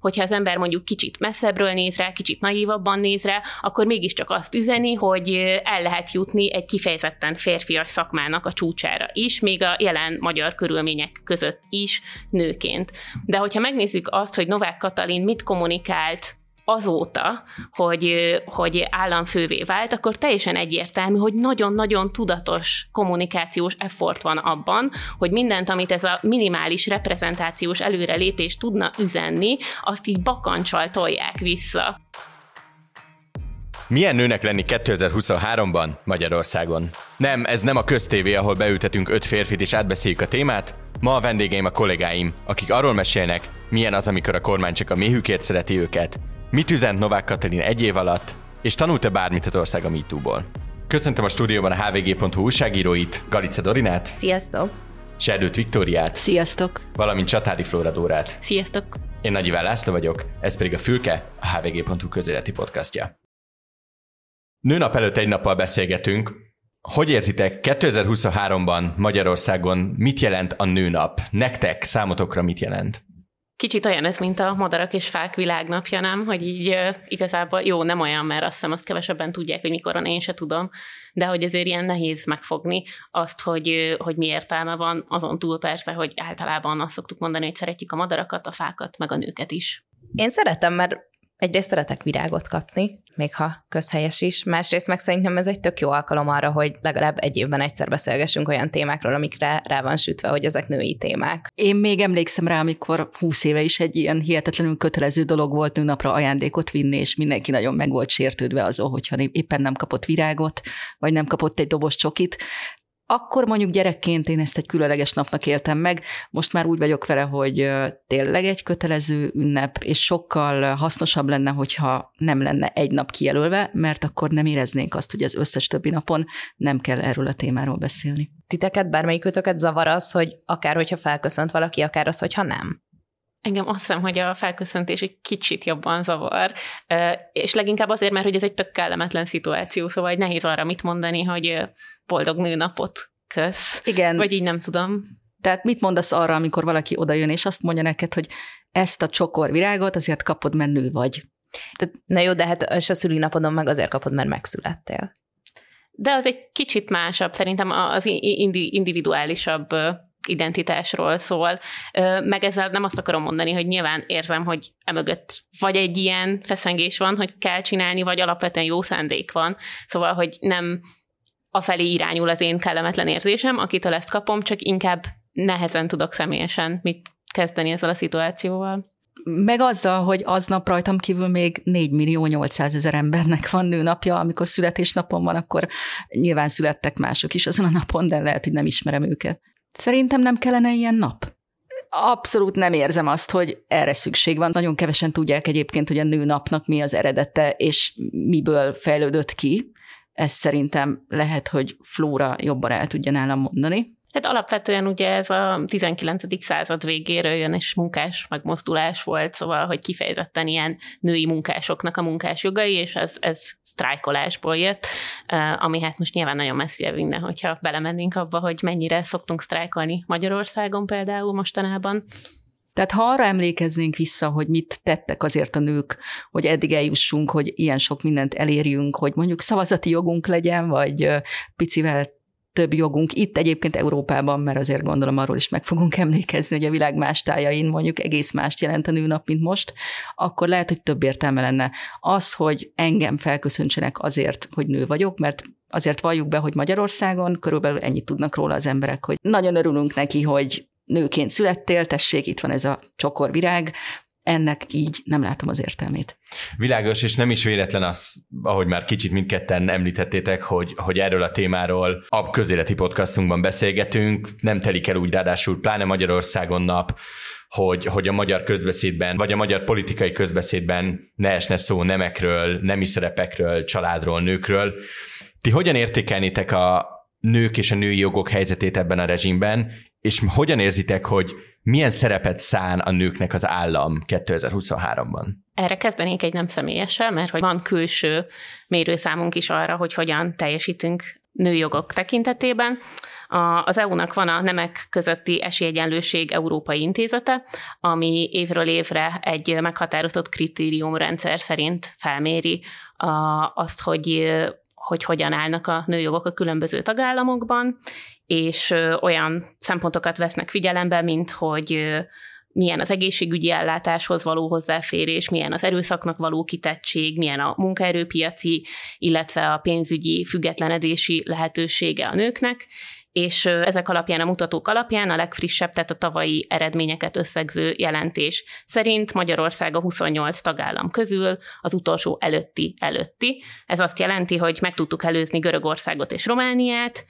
hogyha az ember mondjuk kicsit messzebbről néz rá, kicsit naívabban néz rá, akkor mégiscsak azt üzeni, hogy el lehet jutni egy kifejezetten férfias szakmának a csúcsára is, még a jelen magyar körülmények között is nőként. De hogyha megnézzük azt, hogy Novák Katalin mit kommunikált azóta, hogy, hogy államfővé vált, akkor teljesen egyértelmű, hogy nagyon-nagyon tudatos kommunikációs effort van abban, hogy mindent, amit ez a minimális reprezentációs előrelépés tudna üzenni, azt így bakancsal tolják vissza. Milyen nőnek lenni 2023-ban Magyarországon? Nem, ez nem a köztévé, ahol beültetünk öt férfit és átbeszéljük a témát. Ma a vendégeim a kollégáim, akik arról mesélnek, milyen az, amikor a kormány csak a méhükért szereti őket, Mit üzent Novák Katalin egy év alatt, és tanult-e bármit az ország a MeToo-ból? Köszöntöm a stúdióban a hvg.hu újságíróit, Galica Dorinát. Sziasztok! Serdőt Viktóriát. Sziasztok! Valamint Csatári Flóra Dórát. Sziasztok! Én Nagy Iván László vagyok, ez pedig a Fülke, a hvg.hu közéleti podcastja. Nőnap előtt egy nappal beszélgetünk. Hogy érzitek, 2023-ban Magyarországon mit jelent a nőnap? Nektek, számotokra mit jelent? Kicsit olyan ez, mint a madarak és fák világnapja, nem? Hogy így igazából jó, nem olyan, mert azt hiszem azt kevesebben tudják, hogy mikor van, én se tudom, de hogy azért ilyen nehéz megfogni azt, hogy, hogy mi értelme van, azon túl persze, hogy általában azt szoktuk mondani, hogy szeretjük a madarakat, a fákat, meg a nőket is. Én szeretem, mert egyrészt szeretek virágot kapni, még ha közhelyes is. Másrészt meg szerintem ez egy tök jó alkalom arra, hogy legalább egy évben egyszer beszélgessünk olyan témákról, amikre rá van sütve, hogy ezek női témák. Én még emlékszem rá, amikor 20 éve is egy ilyen hihetetlenül kötelező dolog volt nőnapra ajándékot vinni, és mindenki nagyon meg volt sértődve azon, hogyha éppen nem kapott virágot, vagy nem kapott egy dobos csokit akkor mondjuk gyerekként én ezt egy különleges napnak éltem meg, most már úgy vagyok vele, hogy tényleg egy kötelező ünnep, és sokkal hasznosabb lenne, hogyha nem lenne egy nap kijelölve, mert akkor nem éreznénk azt, hogy az összes többi napon nem kell erről a témáról beszélni. Titeket, bármelyikőtöket zavar az, hogy akár hogyha felköszönt valaki, akár az, hogyha nem? Engem azt hiszem, hogy a felköszöntés egy kicsit jobban zavar, és leginkább azért, mert hogy ez egy tök kellemetlen szituáció, szóval nehéz arra mit mondani, hogy boldog nőnapot kösz. Igen. Vagy így nem tudom. Tehát mit mondasz arra, amikor valaki odajön, és azt mondja neked, hogy ezt a csokor virágot azért kapod, mert nő vagy. Tehát, na jó, de hát és a szülinapodon meg azért kapod, mert megszülettél. De az egy kicsit másabb, szerintem az indi, individuálisabb identitásról szól, meg ezzel nem azt akarom mondani, hogy nyilván érzem, hogy emögött vagy egy ilyen feszengés van, hogy kell csinálni, vagy alapvetően jó szándék van, szóval, hogy nem afelé irányul az én kellemetlen érzésem, akitől ezt kapom, csak inkább nehezen tudok személyesen mit kezdeni ezzel a szituációval. Meg azzal, hogy aznap rajtam kívül még 4 millió 800 ezer embernek van nőnapja, amikor születésnapom van, akkor nyilván születtek mások is azon a napon, de lehet, hogy nem ismerem őket. Szerintem nem kellene ilyen nap. Abszolút nem érzem azt, hogy erre szükség van. Nagyon kevesen tudják egyébként, hogy a nőnapnak mi az eredete, és miből fejlődött ki. Ez szerintem lehet, hogy Flóra jobban el tudja nálam mondani. Hát alapvetően ugye ez a 19. század végéről jön, és munkás megmozdulás volt, szóval, hogy kifejezetten ilyen női munkásoknak a munkás jogai, és ez, ez sztrájkolásból jött, ami hát most nyilván nagyon messzire vinne, hogyha belemennénk abba, hogy mennyire szoktunk sztrájkolni Magyarországon például mostanában. Tehát ha arra emlékeznénk vissza, hogy mit tettek azért a nők, hogy eddig eljussunk, hogy ilyen sok mindent elérjünk, hogy mondjuk szavazati jogunk legyen, vagy picivel több jogunk itt egyébként Európában, mert azért gondolom arról is meg fogunk emlékezni, hogy a világ más tájain mondjuk egész mást jelent a nőnap, mint most, akkor lehet, hogy több értelme lenne. Az, hogy engem felköszöntsenek azért, hogy nő vagyok, mert azért valljuk be, hogy Magyarországon körülbelül ennyit tudnak róla az emberek, hogy nagyon örülünk neki, hogy nőként születtél, tessék, itt van ez a csokorvirág, ennek így nem látom az értelmét. Világos, és nem is véletlen az, ahogy már kicsit mindketten említettétek, hogy, hogy erről a témáról a közéleti podcastunkban beszélgetünk, nem telik el úgy ráadásul, pláne Magyarországon nap, hogy, hogy a magyar közbeszédben, vagy a magyar politikai közbeszédben ne esne szó nemekről, nemi szerepekről, családról, nőkről. Ti hogyan értékelnétek a nők és a női jogok helyzetét ebben a rezsimben, és hogyan érzitek, hogy milyen szerepet szán a nőknek az állam 2023-ban? Erre kezdenék egy nem személyessel, mert hogy van külső mérőszámunk is arra, hogy hogyan teljesítünk nőjogok tekintetében. Az EU-nak van a Nemek közötti esélyegyenlőség Európai Intézete, ami évről évre egy meghatározott kritériumrendszer szerint felméri azt, hogy hogy hogyan állnak a nőjogok a különböző tagállamokban, és olyan szempontokat vesznek figyelembe, mint hogy milyen az egészségügyi ellátáshoz való hozzáférés, milyen az erőszaknak való kitettség, milyen a munkaerőpiaci, illetve a pénzügyi függetlenedési lehetősége a nőknek, és ezek alapján, a mutatók alapján a legfrissebb, tehát a tavalyi eredményeket összegző jelentés szerint Magyarország a 28 tagállam közül az utolsó előtti előtti. Ez azt jelenti, hogy meg tudtuk előzni Görögországot és Romániát,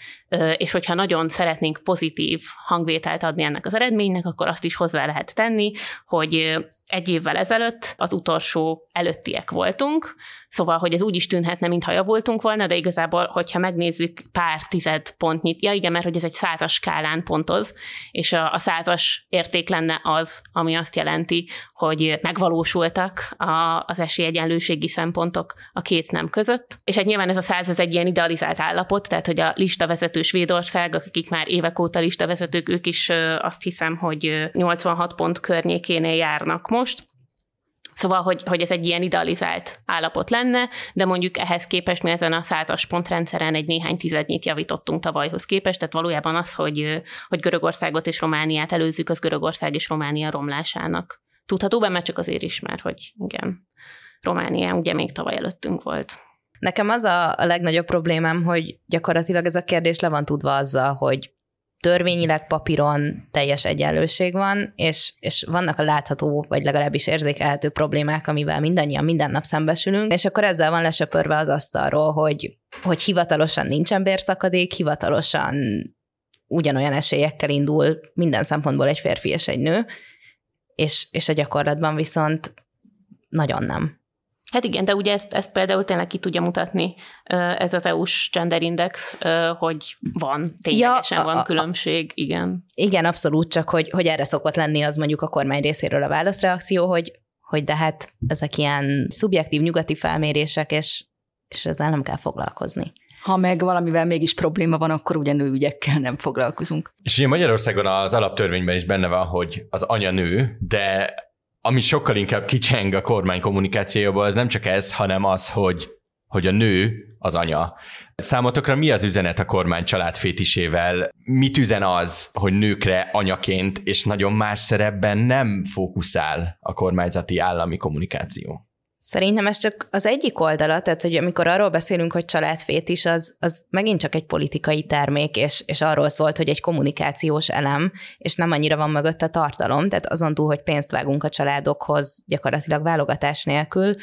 és hogyha nagyon szeretnénk pozitív hangvételt adni ennek az eredménynek, akkor azt is hozzá lehet tenni, hogy egy évvel ezelőtt az utolsó előttiek voltunk, Szóval, hogy ez úgy is tűnhetne, mintha javultunk volna, de igazából, hogyha megnézzük pár tized pontnyit, ja igen, mert hogy ez egy százas skálán pontoz, és a, a százas érték lenne az, ami azt jelenti, hogy megvalósultak a, az esélyegyenlőségi szempontok a két nem között. És hát nyilván ez a száz ez egy ilyen idealizált állapot, tehát hogy a listavezető Svédország, akik már évek óta listavezetők, ők is azt hiszem, hogy 86 pont környékénél járnak most, Szóval, hogy, hogy ez egy ilyen idealizált állapot lenne, de mondjuk ehhez képest mi ezen a százas pontrendszeren egy néhány tizednyit javítottunk tavalyhoz képest, tehát valójában az, hogy, hogy Görögországot és Romániát előzzük, az Görögország és Románia romlásának. Tudható be, mert csak azért is, mert hogy igen, Románia ugye még tavaly előttünk volt. Nekem az a, a legnagyobb problémám, hogy gyakorlatilag ez a kérdés le van tudva azzal, hogy törvényileg papíron teljes egyenlőség van, és, és vannak a látható, vagy legalábbis érzékelhető problémák, amivel mindannyian minden nap szembesülünk, és akkor ezzel van lesöpörve az asztalról, hogy, hogy hivatalosan nincsen bérszakadék, hivatalosan ugyanolyan esélyekkel indul minden szempontból egy férfi és egy nő, és, és a gyakorlatban viszont nagyon nem. Hát igen, de ugye ezt, ezt például tényleg ki tudja mutatni ez az EU-s gender index, hogy van, ténylegesen ja, van a, különbség, igen. Igen, abszolút, csak hogy, hogy erre szokott lenni az mondjuk a kormány részéről a válaszreakció, hogy, hogy de hát ezek ilyen szubjektív nyugati felmérések, és, és ezzel nem kell foglalkozni. Ha meg valamivel mégis probléma van, akkor ugye nőügyekkel nem foglalkozunk. És ugye Magyarországon az alaptörvényben is benne van, hogy az anya nő, de ami sokkal inkább kicseng a kormány kommunikációból, az nem csak ez, hanem az, hogy, hogy a nő az anya. Számotokra mi az üzenet a kormány családfétisével? Mit üzen az, hogy nőkre anyaként és nagyon más szerepben nem fókuszál a kormányzati állami kommunikáció? Szerintem ez csak az egyik oldala, tehát hogy amikor arról beszélünk, hogy családfét is, az, az megint csak egy politikai termék, és, és arról szólt, hogy egy kommunikációs elem, és nem annyira van mögött a tartalom, tehát azon túl, hogy pénzt vágunk a családokhoz gyakorlatilag válogatás nélkül,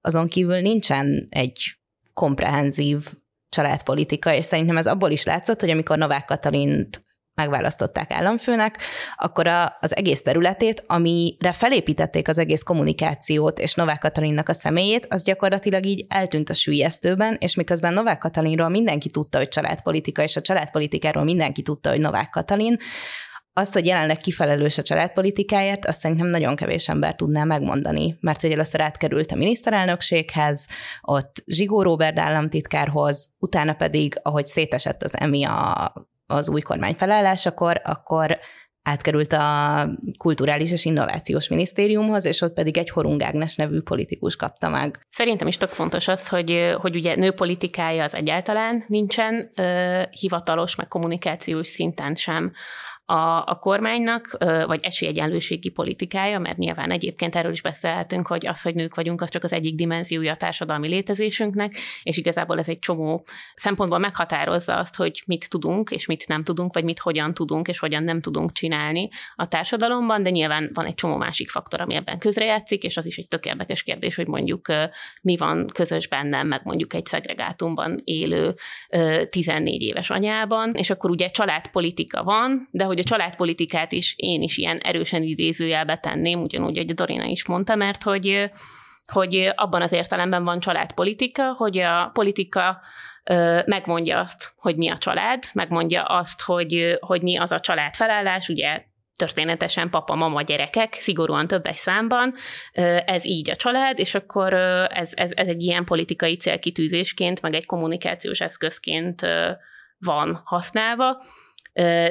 azon kívül nincsen egy komprehenzív családpolitika, és szerintem ez abból is látszott, hogy amikor Novák Katalint megválasztották államfőnek, akkor a, az egész területét, amire felépítették az egész kommunikációt és Novák Katalinnak a személyét, az gyakorlatilag így eltűnt a sűjesztőben, és miközben Novák Katalinról mindenki tudta, hogy családpolitika, és a családpolitikáról mindenki tudta, hogy Novák Katalin, azt, hogy jelenleg kifelelős a családpolitikáért, azt szerintem nagyon kevés ember tudná megmondani, mert hogy először átkerült a miniszterelnökséghez, ott Zsigó Robert államtitkárhoz, utána pedig, ahogy szétesett az EMI a az új kormány felállásakor, akkor átkerült a Kulturális és Innovációs Minisztériumhoz, és ott pedig egy Horung Ágnes nevű politikus kapta meg. Szerintem is tök fontos az, hogy, hogy ugye nőpolitikája az egyáltalán nincsen ö, hivatalos, meg kommunikációs szinten sem a, a kormánynak, vagy esélyegyenlőségi politikája, mert nyilván egyébként erről is beszélhetünk, hogy az, hogy nők vagyunk, az csak az egyik dimenziója a társadalmi létezésünknek, és igazából ez egy csomó szempontból meghatározza azt, hogy mit tudunk, és mit nem tudunk, vagy mit hogyan tudunk, és hogyan nem tudunk csinálni a társadalomban, de nyilván van egy csomó másik faktor, ami ebben közrejátszik, és az is egy tök érdekes kérdés, hogy mondjuk mi van közös bennem, meg mondjuk egy szegregátumban élő 14 éves anyában, és akkor ugye családpolitika van, de hogy hogy a családpolitikát is én is ilyen erősen idézőjelbe tenném, ugyanúgy, hogy a Dorina is mondta, mert hogy, hogy abban az értelemben van családpolitika, hogy a politika megmondja azt, hogy mi a család, megmondja azt, hogy, hogy mi az a család ugye történetesen papa, mama, gyerekek, szigorúan többes számban, ez így a család, és akkor ez, ez, ez egy ilyen politikai célkitűzésként, meg egy kommunikációs eszközként van használva,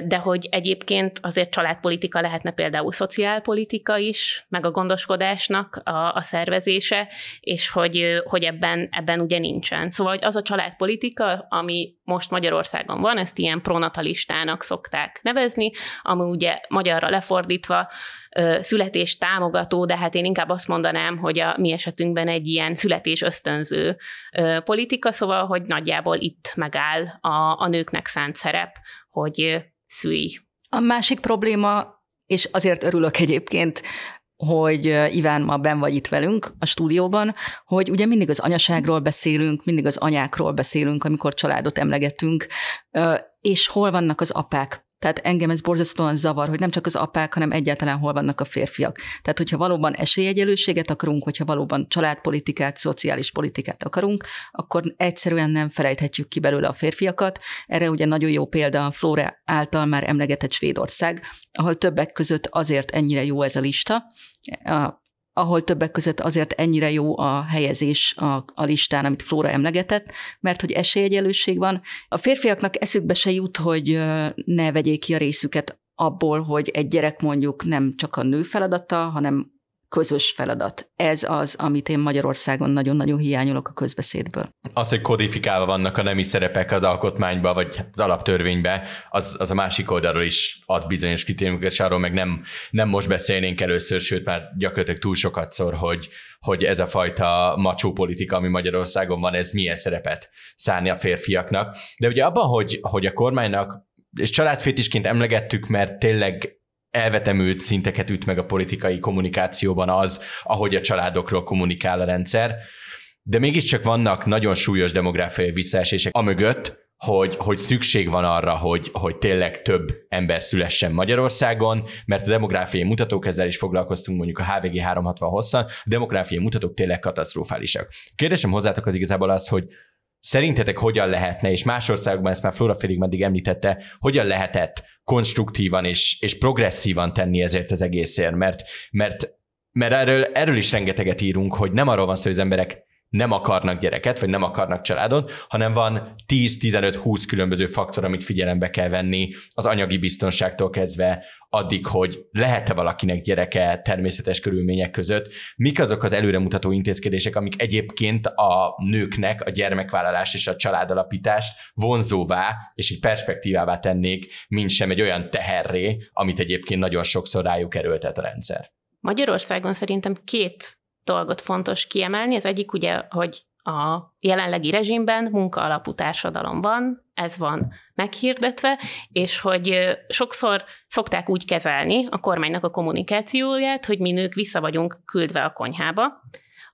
de hogy egyébként azért családpolitika lehetne például szociálpolitika is, meg a gondoskodásnak a, a szervezése, és hogy, hogy ebben, ebben ugye nincsen. Szóval az a családpolitika, ami most Magyarországon van, ezt ilyen pronatalistának szokták nevezni, ami ugye magyarra lefordítva születés támogató, de hát én inkább azt mondanám, hogy a mi esetünkben egy ilyen születés ösztönző politika, szóval, hogy nagyjából itt megáll a, a nőknek szánt szerep, hogy szülj. A másik probléma, és azért örülök egyébként, hogy Iván ma ben vagy itt velünk a stúdióban, hogy ugye mindig az anyaságról beszélünk, mindig az anyákról beszélünk, amikor családot emlegetünk, és hol vannak az apák? Tehát engem ez borzasztóan zavar, hogy nem csak az apák, hanem egyáltalán hol vannak a férfiak. Tehát, hogyha valóban esélyegyelőséget akarunk, hogyha valóban családpolitikát, szociális politikát akarunk, akkor egyszerűen nem felejthetjük ki belőle a férfiakat. Erre ugye nagyon jó példa a Flóra által már emlegetett Svédország, ahol többek között azért ennyire jó ez a lista, ahol többek között azért ennyire jó a helyezés a, a listán, amit Flóra emlegetett, mert hogy esélyegyelőség van. A férfiaknak eszükbe se jut, hogy ne vegyék ki a részüket abból, hogy egy gyerek mondjuk nem csak a nő feladata, hanem közös feladat. Ez az, amit én Magyarországon nagyon-nagyon hiányolok a közbeszédből. Az, hogy kodifikálva vannak a nemi szerepek az alkotmányba, vagy az alaptörvénybe, az, az a másik oldalról is ad bizonyos kritériumokat, és arról meg nem, nem most beszélnénk először, sőt már gyakorlatilag túl sokat szor, hogy, hogy ez a fajta macsó politika, ami Magyarországon van, ez milyen szerepet szállni a férfiaknak. De ugye abban, hogy, hogy a kormánynak és családfétisként emlegettük, mert tényleg elvetemült szinteket üt meg a politikai kommunikációban az, ahogy a családokról kommunikál a rendszer, de mégiscsak vannak nagyon súlyos demográfiai visszaesések amögött, hogy, hogy szükség van arra, hogy, hogy tényleg több ember szülessen Magyarországon, mert a demográfiai mutatók, ezzel is foglalkoztunk mondjuk a HVG 360 hosszan, a demográfiai mutatók tényleg katasztrofálisak. Kérdésem hozzátok az igazából az, hogy Szerintetek hogyan lehetne, és más országokban ezt már Flora félig meddig említette, hogyan lehetett konstruktívan és, és progresszívan tenni ezért az egészért, mert, mert, mert erről, erről is rengeteget írunk, hogy nem arról van szó, hogy az emberek nem akarnak gyereket, vagy nem akarnak családot, hanem van 10-15-20 különböző faktor, amit figyelembe kell venni, az anyagi biztonságtól kezdve addig, hogy lehet-e valakinek gyereke természetes körülmények között, mik azok az előremutató intézkedések, amik egyébként a nőknek a gyermekvállalás és a családalapítást vonzóvá és egy perspektívává tennék, mint sem egy olyan teherré, amit egyébként nagyon sokszor rájuk erőltet a rendszer. Magyarországon szerintem két dolgot fontos kiemelni. Az egyik ugye, hogy a jelenlegi rezsimben munka alapú társadalom van, ez van meghirdetve, és hogy sokszor szokták úgy kezelni a kormánynak a kommunikációját, hogy mi nők vissza vagyunk küldve a konyhába,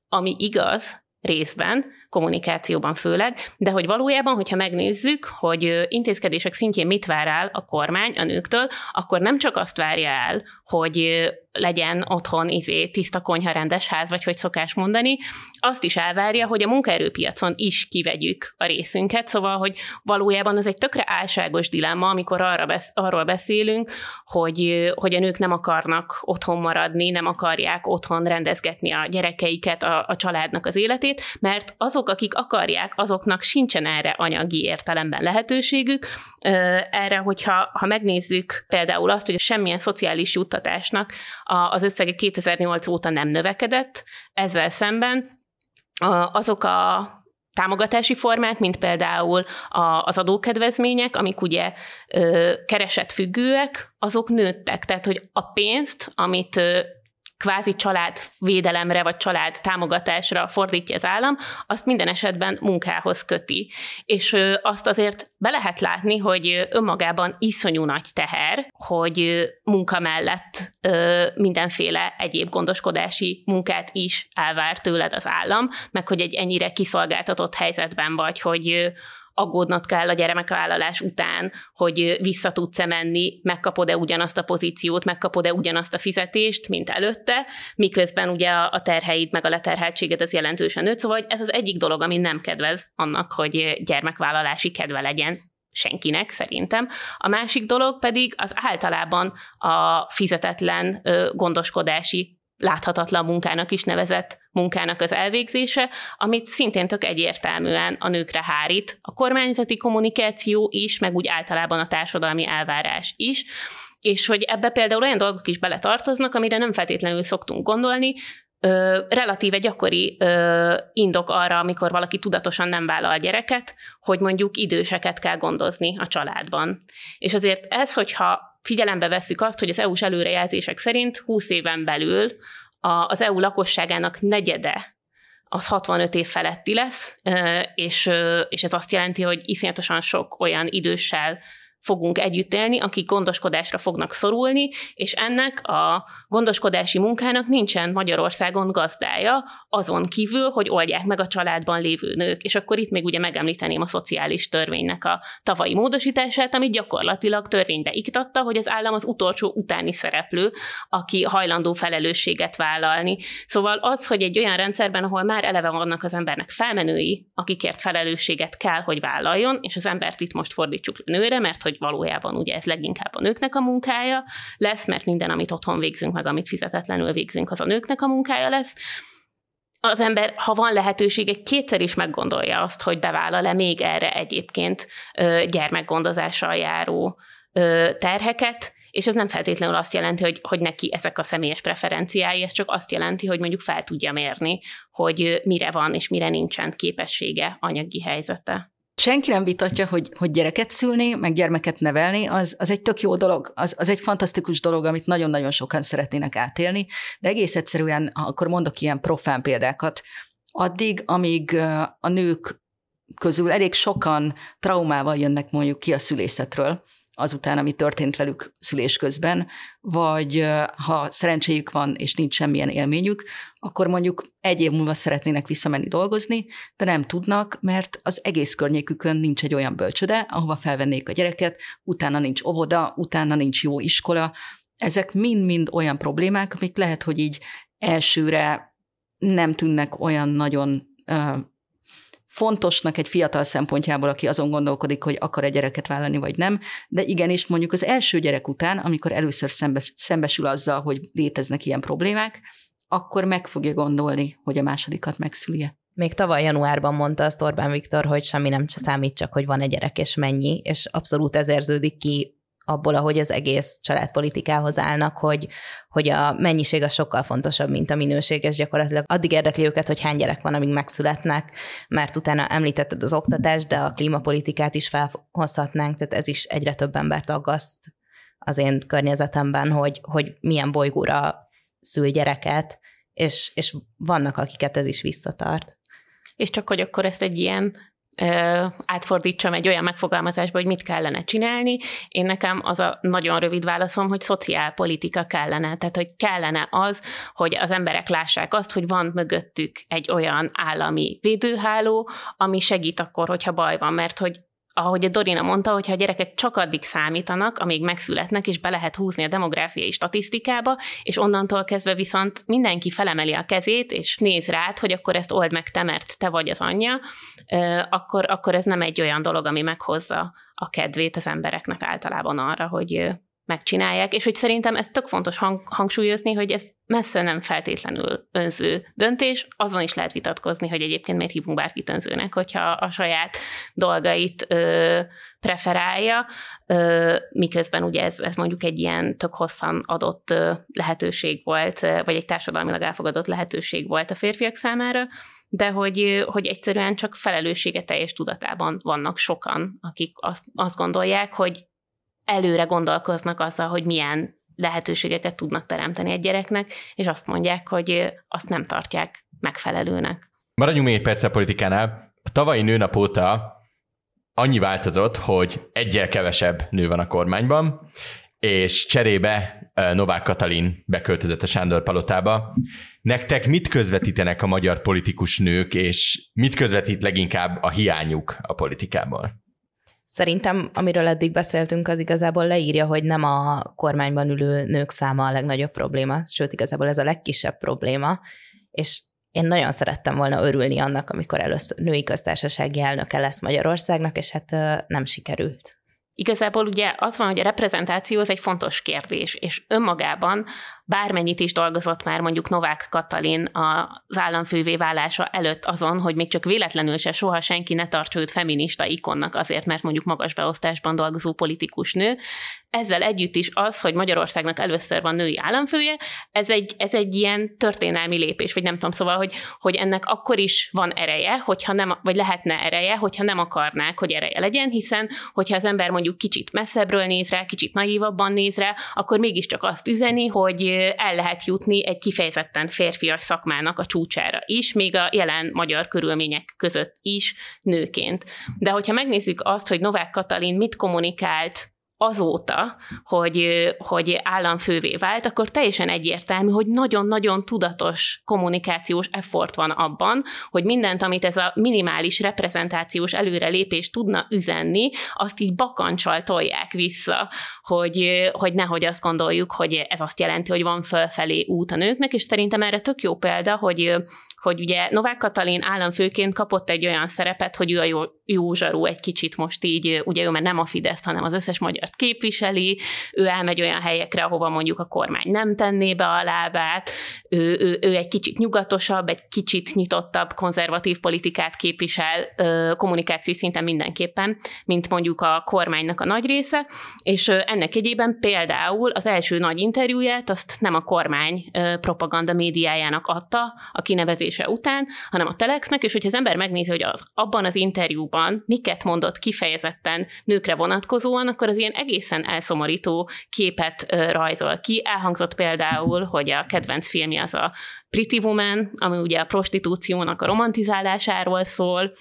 ami igaz részben, kommunikációban főleg, de hogy valójában, hogyha megnézzük, hogy intézkedések szintjén mit vár el a kormány a nőktől, akkor nem csak azt várja el, hogy legyen otthon izé, tiszta konyha, rendes ház, vagy hogy szokás mondani, azt is elvárja, hogy a munkaerőpiacon is kivegyük a részünket, szóval, hogy valójában ez egy tökre álságos dilemma, amikor arra besz- arról beszélünk, hogy, hogy a nők nem akarnak otthon maradni, nem akarják otthon rendezgetni a gyerekeiket, a, a családnak az életét, mert azok, akik akarják, azoknak sincsen erre anyagi értelemben lehetőségük. Erre, hogyha ha megnézzük például azt, hogy semmilyen szociális juttatásnak az összege 2008 óta nem növekedett, ezzel szemben azok a támogatási formák, mint például az adókedvezmények, amik ugye keresett függőek, azok nőttek. Tehát, hogy a pénzt, amit kvázi családvédelemre vagy család támogatásra fordítja az állam, azt minden esetben munkához köti. És azt azért be lehet látni, hogy önmagában iszonyú nagy teher, hogy munka mellett mindenféle egyéb gondoskodási munkát is elvár tőled az állam, meg hogy egy ennyire kiszolgáltatott helyzetben vagy, hogy aggódnod kell a gyermekvállalás után, hogy vissza tudsz-e menni, megkapod-e ugyanazt a pozíciót, megkapod-e ugyanazt a fizetést, mint előtte, miközben ugye a terheid meg a leterheltséged az jelentősen nőtt, szóval ez az egyik dolog, ami nem kedvez annak, hogy gyermekvállalási kedve legyen senkinek szerintem. A másik dolog pedig az általában a fizetetlen gondoskodási láthatatlan munkának is nevezett munkának az elvégzése, amit szintén tök egyértelműen a nőkre hárít. A kormányzati kommunikáció is, meg úgy általában a társadalmi elvárás is, és hogy ebbe például olyan dolgok is beletartoznak, amire nem feltétlenül szoktunk gondolni, ö, relatíve gyakori ö, indok arra, amikor valaki tudatosan nem vállal gyereket, hogy mondjuk időseket kell gondozni a családban. És azért ez, hogyha figyelembe vesszük azt, hogy az EU-s előrejelzések szerint 20 éven belül az EU lakosságának negyede az 65 év feletti lesz, és, és ez azt jelenti, hogy iszonyatosan sok olyan időssel fogunk együtt élni, akik gondoskodásra fognak szorulni, és ennek a gondoskodási munkának nincsen Magyarországon gazdája, azon kívül, hogy oldják meg a családban lévő nők. És akkor itt még ugye megemlíteném a szociális törvénynek a tavalyi módosítását, ami gyakorlatilag törvénybe iktatta, hogy az állam az utolsó utáni szereplő, aki hajlandó felelősséget vállalni. Szóval az, hogy egy olyan rendszerben, ahol már eleve vannak az embernek felmenői, akikért felelősséget kell, hogy vállaljon, és az embert itt most fordítsuk nőre, mert hogy valójában ugye ez leginkább a nőknek a munkája lesz, mert minden, amit otthon végzünk, meg amit fizetetlenül végzünk, az a nőknek a munkája lesz, az ember, ha van lehetősége, kétszer is meggondolja azt, hogy bevállal-e még erre egyébként gyermekgondozással járó terheket, és ez nem feltétlenül azt jelenti, hogy, hogy neki ezek a személyes preferenciái, ez csak azt jelenti, hogy mondjuk fel tudja mérni, hogy mire van és mire nincsen képessége, anyagi helyzete senki nem vitatja, hogy, hogy gyereket szülni, meg gyermeket nevelni, az, az egy tök jó dolog, az, az egy fantasztikus dolog, amit nagyon-nagyon sokan szeretnének átélni, de egész egyszerűen, akkor mondok ilyen profán példákat, addig, amíg a nők közül elég sokan traumával jönnek mondjuk ki a szülészetről, azután, ami történt velük szülés közben, vagy ha szerencséjük van, és nincs semmilyen élményük, akkor mondjuk egy év múlva szeretnének visszamenni dolgozni, de nem tudnak, mert az egész környékükön nincs egy olyan bölcsöde, ahova felvennék a gyereket, utána nincs óvoda, utána nincs jó iskola. Ezek mind-mind olyan problémák, amik lehet, hogy így elsőre nem tűnnek olyan nagyon fontosnak egy fiatal szempontjából, aki azon gondolkodik, hogy akar egy gyereket vállalni, vagy nem, de igenis mondjuk az első gyerek után, amikor először szembes, szembesül azzal, hogy léteznek ilyen problémák, akkor meg fogja gondolni, hogy a másodikat megszülje. Még tavaly januárban mondta azt Orbán Viktor, hogy semmi nem számít, csak hogy van egy gyerek, és mennyi, és abszolút ez érződik ki abból, ahogy az egész családpolitikához állnak, hogy, hogy a mennyiség az sokkal fontosabb, mint a minőség, és gyakorlatilag addig érdekli őket, hogy hány gyerek van, amíg megszületnek, mert utána említetted az oktatást, de a klímapolitikát is felhozhatnánk, tehát ez is egyre több embert aggaszt az én környezetemben, hogy, hogy milyen bolygóra szül gyereket, és, és vannak, akiket ez is visszatart. És csak hogy akkor ezt egy ilyen átfordítsam egy olyan megfogalmazásba, hogy mit kellene csinálni. Én nekem az a nagyon rövid válaszom, hogy szociálpolitika kellene. Tehát, hogy kellene az, hogy az emberek lássák azt, hogy van mögöttük egy olyan állami védőháló, ami segít akkor, hogyha baj van, mert hogy ahogy a Dorina mondta, hogy a gyerekek csak addig számítanak, amíg megszületnek, és be lehet húzni a demográfiai statisztikába, és onnantól kezdve viszont mindenki felemeli a kezét, és néz rád, hogy akkor ezt old meg te, mert te vagy az anyja, akkor, akkor ez nem egy olyan dolog, ami meghozza a kedvét az embereknek általában arra, hogy megcsinálják, és hogy szerintem ez tök fontos hang, hangsúlyozni, hogy ez messze nem feltétlenül önző döntés, azon is lehet vitatkozni, hogy egyébként miért hívunk bárkit önzőnek, hogyha a saját dolgait ö, preferálja, ö, miközben ugye ez, ez mondjuk egy ilyen tök hosszan adott ö, lehetőség volt, vagy egy társadalmilag elfogadott lehetőség volt a férfiak számára, de hogy, hogy egyszerűen csak felelőssége teljes tudatában vannak sokan, akik azt, azt gondolják, hogy előre gondolkoznak azzal, hogy milyen lehetőségeket tudnak teremteni egy gyereknek, és azt mondják, hogy azt nem tartják megfelelőnek. Maradjunk még egy perc a politikánál. A tavalyi nőnap óta annyi változott, hogy egyel kevesebb nő van a kormányban, és cserébe Novák Katalin beköltözött a Sándor palotába. Nektek mit közvetítenek a magyar politikus nők, és mit közvetít leginkább a hiányuk a politikából? Szerintem, amiről eddig beszéltünk, az igazából leírja, hogy nem a kormányban ülő nők száma a legnagyobb probléma, sőt, igazából ez a legkisebb probléma, és én nagyon szerettem volna örülni annak, amikor először női köztársasági elnöke lesz Magyarországnak, és hát nem sikerült. Igazából ugye az van, hogy a reprezentáció az egy fontos kérdés, és önmagában bármennyit is dolgozott már mondjuk Novák Katalin az államfővé válása előtt azon, hogy még csak véletlenül se soha senki ne tartsa őt feminista ikonnak azért, mert mondjuk magas beosztásban dolgozó politikus nő. Ezzel együtt is az, hogy Magyarországnak először van női államfője, ez egy, ez egy ilyen történelmi lépés, vagy nem tudom, szóval, hogy, hogy ennek akkor is van ereje, hogyha nem, vagy lehetne ereje, hogyha nem akarnák, hogy ereje legyen, hiszen hogyha az ember mondjuk kicsit messzebbről néz rá, kicsit naívabban néz rá, akkor mégiscsak azt üzeni, hogy el lehet jutni egy kifejezetten férfias szakmának a csúcsára is, még a jelen magyar körülmények között is nőként. De hogyha megnézzük azt, hogy Novák Katalin mit kommunikált azóta, hogy, hogy államfővé vált, akkor teljesen egyértelmű, hogy nagyon-nagyon tudatos kommunikációs effort van abban, hogy mindent, amit ez a minimális reprezentációs előrelépés tudna üzenni, azt így bakancsal tolják vissza, hogy, hogy nehogy azt gondoljuk, hogy ez azt jelenti, hogy van fölfelé út a nőknek, és szerintem erre tök jó példa, hogy hogy ugye Novák Katalin államfőként kapott egy olyan szerepet, hogy ő a jó, jó zsarú egy kicsit most így, ugye ő már nem a Fidesz, hanem az összes magyart képviseli, ő elmegy olyan helyekre, ahova mondjuk a kormány nem tenné be a lábát, ő, ő, ő egy kicsit nyugatosabb, egy kicsit nyitottabb konzervatív politikát képvisel kommunikáció szinten mindenképpen, mint mondjuk a kormánynak a nagy része, és ennek egyében például az első nagy interjúját azt nem a kormány propaganda médiájának adta a kinevezés döntése után, hanem a Telexnek, és hogyha az ember megnézi, hogy az, abban az interjúban miket mondott kifejezetten nőkre vonatkozóan, akkor az ilyen egészen elszomorító képet rajzol ki. Elhangzott például, hogy a kedvenc filmje az a Pretty Woman, ami ugye a prostitúciónak a romantizálásáról szól.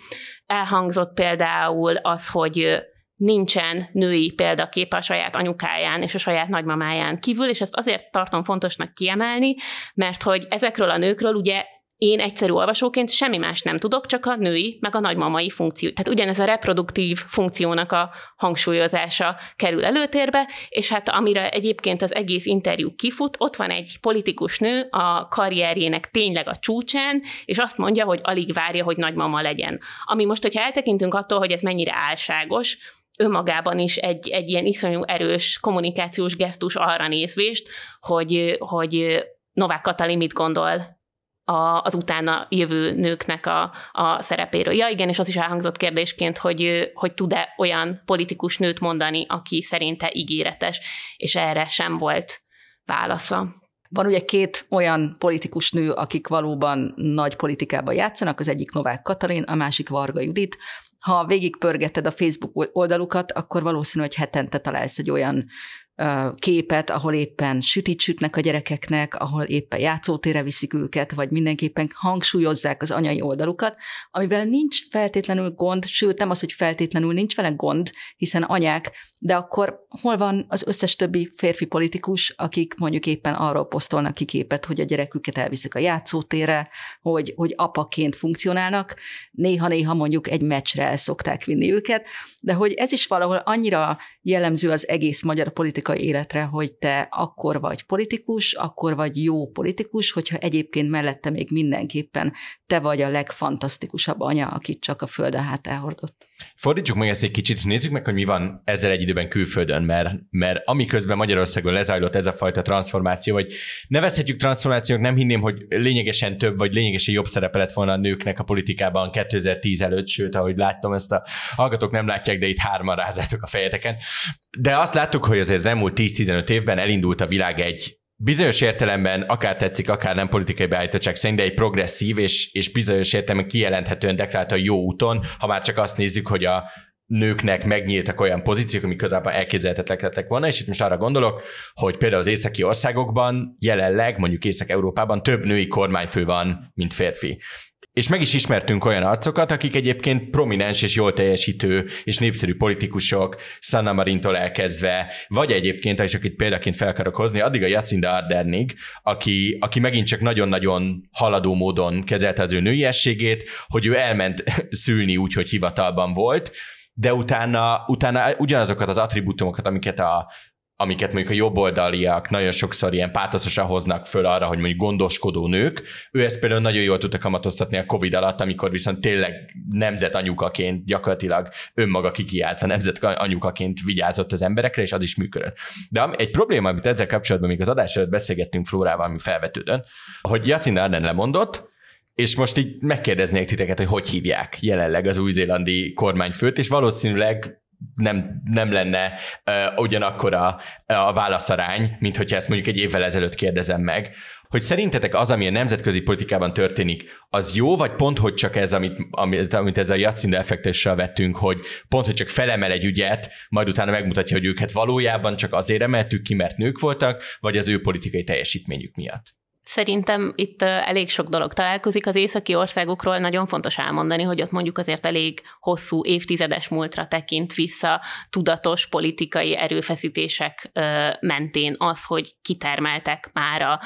Elhangzott például az, hogy nincsen női példakép a saját anyukáján és a saját nagymamáján kívül, és ezt azért tartom fontosnak kiemelni, mert hogy ezekről a nőkről ugye én egyszerű olvasóként semmi más nem tudok, csak a női, meg a nagymamai funkció. Tehát ugyanez a reproduktív funkciónak a hangsúlyozása kerül előtérbe, és hát amire egyébként az egész interjú kifut, ott van egy politikus nő a karrierjének tényleg a csúcsán, és azt mondja, hogy alig várja, hogy nagymama legyen. Ami most, hogyha eltekintünk attól, hogy ez mennyire álságos, önmagában is egy, egy ilyen iszonyú erős kommunikációs gesztus arra nézvést, hogy, hogy Novák Katalin mit gondol a, az utána jövő nőknek a, a szerepéről. Ja, igen, és az is elhangzott kérdésként, hogy, hogy tud-e olyan politikus nőt mondani, aki szerinte ígéretes, és erre sem volt válasza. Van ugye két olyan politikus nő, akik valóban nagy politikában játszanak, az egyik Novák Katalin, a másik Varga Judit. Ha végigpörgeted a Facebook oldalukat, akkor valószínű, hogy hetente találsz egy olyan képet, ahol éppen sütit sütnek a gyerekeknek, ahol éppen játszótére viszik őket, vagy mindenképpen hangsúlyozzák az anyai oldalukat, amivel nincs feltétlenül gond, sőt nem az, hogy feltétlenül nincs vele gond, hiszen anyák, de akkor hol van az összes többi férfi politikus, akik mondjuk éppen arról posztolnak ki képet, hogy a gyereküket elviszik a játszótére, hogy, hogy apaként funkcionálnak, néha-néha mondjuk egy meccsre el szokták vinni őket, de hogy ez is valahol annyira jellemző az egész magyar politikai politikai életre, hogy te akkor vagy politikus, akkor vagy jó politikus, hogyha egyébként mellette még mindenképpen te vagy a legfantasztikusabb anya, akit csak a föld a hát elhordott. Fordítsuk meg ezt egy kicsit, nézzük meg, hogy mi van ezzel egy időben külföldön, mert, mert amiközben Magyarországon lezajlott ez a fajta transformáció, vagy nevezhetjük transformációnak, nem hinném, hogy lényegesen több, vagy lényegesen jobb szerepe lett volna a nőknek a politikában 2010 előtt, sőt, ahogy láttam, ezt a hallgatók nem látják, de itt hárman rázátok a fejeteken. De azt láttuk, hogy azért az elmúlt 10-15 évben elindult a világ egy bizonyos értelemben, akár tetszik, akár nem politikai beállítottság szerint, de egy progresszív és, és bizonyos értelemben kijelenthetően deklarálta jó úton, ha már csak azt nézzük, hogy a nőknek megnyíltak olyan pozíciók, amik korábban elképzelhetetlenek lettek volna, és itt most arra gondolok, hogy például az északi országokban jelenleg, mondjuk Észak-Európában több női kormányfő van, mint férfi. És meg is ismertünk olyan arcokat, akik egyébként prominens és jól teljesítő és népszerű politikusok, Sanna Marintól elkezdve, vagy egyébként, és akit példaként fel akarok hozni, addig a Jacinda Ardernig, aki, aki megint csak nagyon-nagyon haladó módon kezelte az ő nőiességét, hogy ő elment szülni úgy, hogy hivatalban volt, de utána, utána ugyanazokat az attribútumokat, amiket a, amiket mondjuk a jobboldaliak nagyon sokszor ilyen pátoszosan hoznak föl arra, hogy mondjuk gondoskodó nők, ő ezt például nagyon jól tudta kamatoztatni a Covid alatt, amikor viszont tényleg nemzet anyukaként gyakorlatilag önmaga kikiáltva nemzet anyukaként vigyázott az emberekre, és az is működött. De egy probléma, amit ezzel kapcsolatban még az adás előtt beszélgettünk Flórával, ami felvetődön, hogy Jacinda Arden lemondott, és most így megkérdeznék titeket, hogy hogy hívják jelenleg az új-zélandi kormányfőt, és valószínűleg nem, nem lenne uh, ugyanakkor a, a válaszarány, mint hogyha ezt mondjuk egy évvel ezelőtt kérdezem meg, hogy szerintetek az, ami a nemzetközi politikában történik, az jó, vagy pont, hogy csak ez, amit, amit, amit ezzel a Jacinda effektussal vettünk, hogy pont, hogy csak felemel egy ügyet, majd utána megmutatja, hogy őket valójában csak azért emeltük ki, mert nők voltak, vagy az ő politikai teljesítményük miatt? Szerintem itt elég sok dolog találkozik. Az északi országokról nagyon fontos elmondani, hogy ott mondjuk azért elég hosszú évtizedes múltra tekint vissza tudatos politikai erőfeszítések mentén az, hogy kitermeltek már a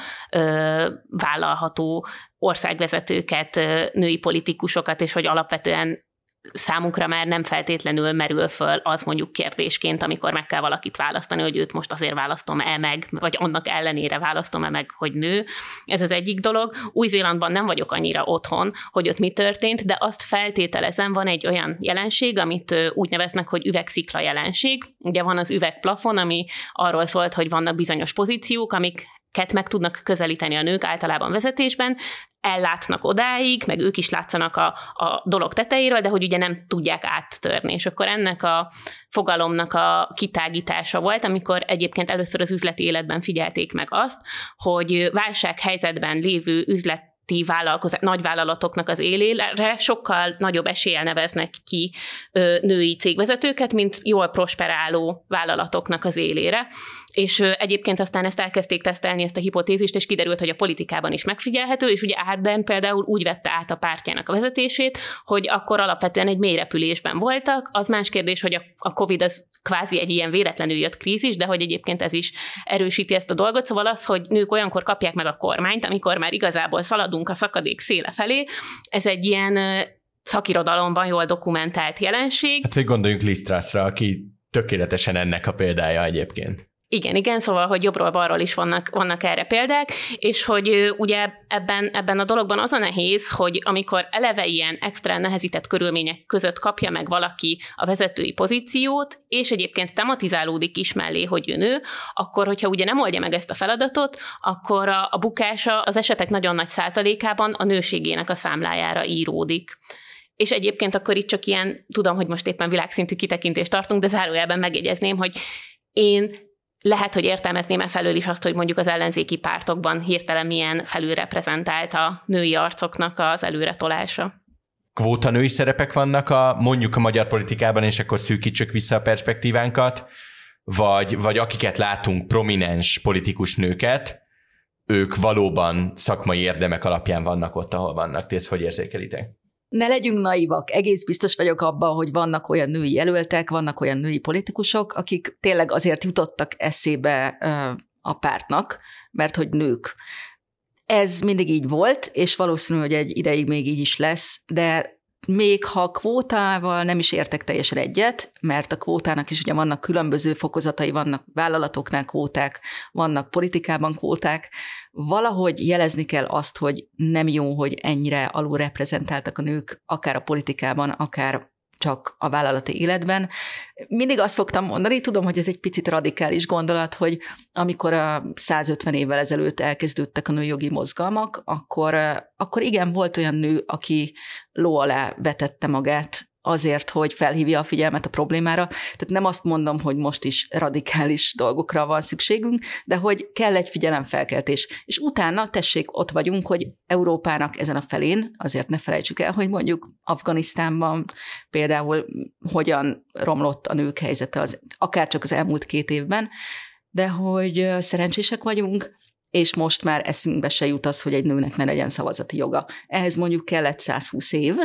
vállalható országvezetőket, női politikusokat, és hogy alapvetően számukra már nem feltétlenül merül föl az mondjuk kérdésként, amikor meg kell valakit választani, hogy őt most azért választom-e meg, vagy annak ellenére választom-e meg, hogy nő. Ez az egyik dolog. Új-Zélandban nem vagyok annyira otthon, hogy ott mi történt, de azt feltételezem, van egy olyan jelenség, amit úgy neveznek, hogy üvegszikla jelenség. Ugye van az üvegplafon, ami arról szólt, hogy vannak bizonyos pozíciók, amik meg tudnak közelíteni a nők általában vezetésben, ellátnak odáig, meg ők is látszanak a, a dolog tetejéről, de hogy ugye nem tudják áttörni. És akkor ennek a fogalomnak a kitágítása volt, amikor egyébként először az üzleti életben figyelték meg azt, hogy válsághelyzetben lévő üzlet vállalkozás, nagy vállalatoknak az élére sokkal nagyobb eséllyel neveznek ki női cégvezetőket, mint jól prosperáló vállalatoknak az élére és egyébként aztán ezt elkezdték tesztelni, ezt a hipotézist, és kiderült, hogy a politikában is megfigyelhető, és ugye Arden például úgy vette át a pártjának a vezetését, hogy akkor alapvetően egy mélyrepülésben voltak. Az más kérdés, hogy a COVID az kvázi egy ilyen véletlenül jött krízis, de hogy egyébként ez is erősíti ezt a dolgot. Szóval az, hogy nők olyankor kapják meg a kormányt, amikor már igazából szaladunk a szakadék széle felé, ez egy ilyen szakirodalomban jól dokumentált jelenség. Hát, hogy gondoljunk Lisztrászra, aki tökéletesen ennek a példája egyébként. Igen, igen, szóval, hogy jobbról-balról is vannak, vannak erre példák, és hogy ugye ebben, ebben a dologban az a nehéz, hogy amikor eleve ilyen extra nehezített körülmények között kapja meg valaki a vezetői pozíciót, és egyébként tematizálódik is mellé, hogy ő nő, akkor, hogyha ugye nem oldja meg ezt a feladatot, akkor a, a bukása az esetek nagyon nagy százalékában a nőségének a számlájára íródik. És egyébként akkor itt csak ilyen, tudom, hogy most éppen világszintű kitekintést tartunk, de zárójelben megjegyezném, hogy én lehet, hogy értelmezném e felől is azt, hogy mondjuk az ellenzéki pártokban hirtelen milyen felülreprezentált a női arcoknak az előretolása. Kvóta női szerepek vannak a, mondjuk a magyar politikában, és akkor szűkítsük vissza a perspektívánkat, vagy, vagy akiket látunk, prominens politikus nőket, ők valóban szakmai érdemek alapján vannak ott, ahol vannak. Ti ezt hogy érzékelitek? Ne legyünk naivak. Egész biztos vagyok abban, hogy vannak olyan női jelöltek, vannak olyan női politikusok, akik tényleg azért jutottak eszébe a pártnak, mert hogy nők. Ez mindig így volt, és valószínű, hogy egy ideig még így is lesz, de még ha kvótával nem is értek teljesen egyet, mert a kvótának is ugye vannak különböző fokozatai, vannak vállalatoknál kvóták, vannak politikában kvóták, valahogy jelezni kell azt, hogy nem jó, hogy ennyire alulreprezentáltak a nők, akár a politikában, akár csak a vállalati életben. Mindig azt szoktam mondani, tudom, hogy ez egy picit radikális gondolat, hogy amikor a 150 évvel ezelőtt elkezdődtek a nőjogi mozgalmak, akkor, akkor igen, volt olyan nő, aki ló alá vetette magát azért, hogy felhívja a figyelmet a problémára. Tehát nem azt mondom, hogy most is radikális dolgokra van szükségünk, de hogy kell egy figyelemfelkeltés. És utána, tessék, ott vagyunk, hogy Európának ezen a felén, azért ne felejtsük el, hogy mondjuk Afganisztánban például hogyan romlott a nők helyzete, az, akár csak az elmúlt két évben, de hogy szerencsések vagyunk, és most már eszünkbe se jut az, hogy egy nőnek ne legyen szavazati joga. Ehhez mondjuk kellett 120 év,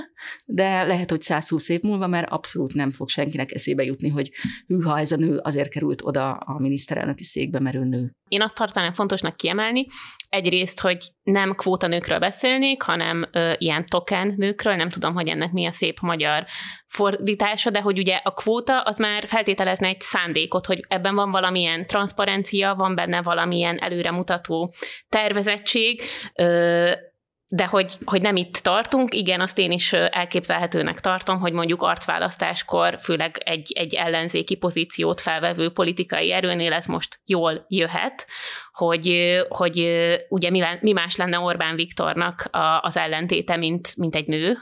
de lehet, hogy 120 év múlva már abszolút nem fog senkinek eszébe jutni, hogy hűha ez a nő azért került oda a miniszterelnöki székbe, mert ő nő. Én azt tartanám fontosnak kiemelni, egyrészt, hogy nem kvóta nőkről beszélnék, hanem ö, ilyen token nőkről, nem tudom, hogy ennek mi a szép magyar fordítása, de hogy ugye a kvóta az már feltételezne egy szándékot, hogy ebben van valamilyen transzparencia, van benne valamilyen előremutató tervezettség, ö, de hogy, hogy nem itt tartunk, igen, azt én is elképzelhetőnek tartom, hogy mondjuk arcválasztáskor, főleg egy, egy ellenzéki pozíciót felvevő politikai erőnél ez most jól jöhet, hogy, hogy ugye mi, mi más lenne Orbán Viktornak az ellentéte, mint, mint egy nő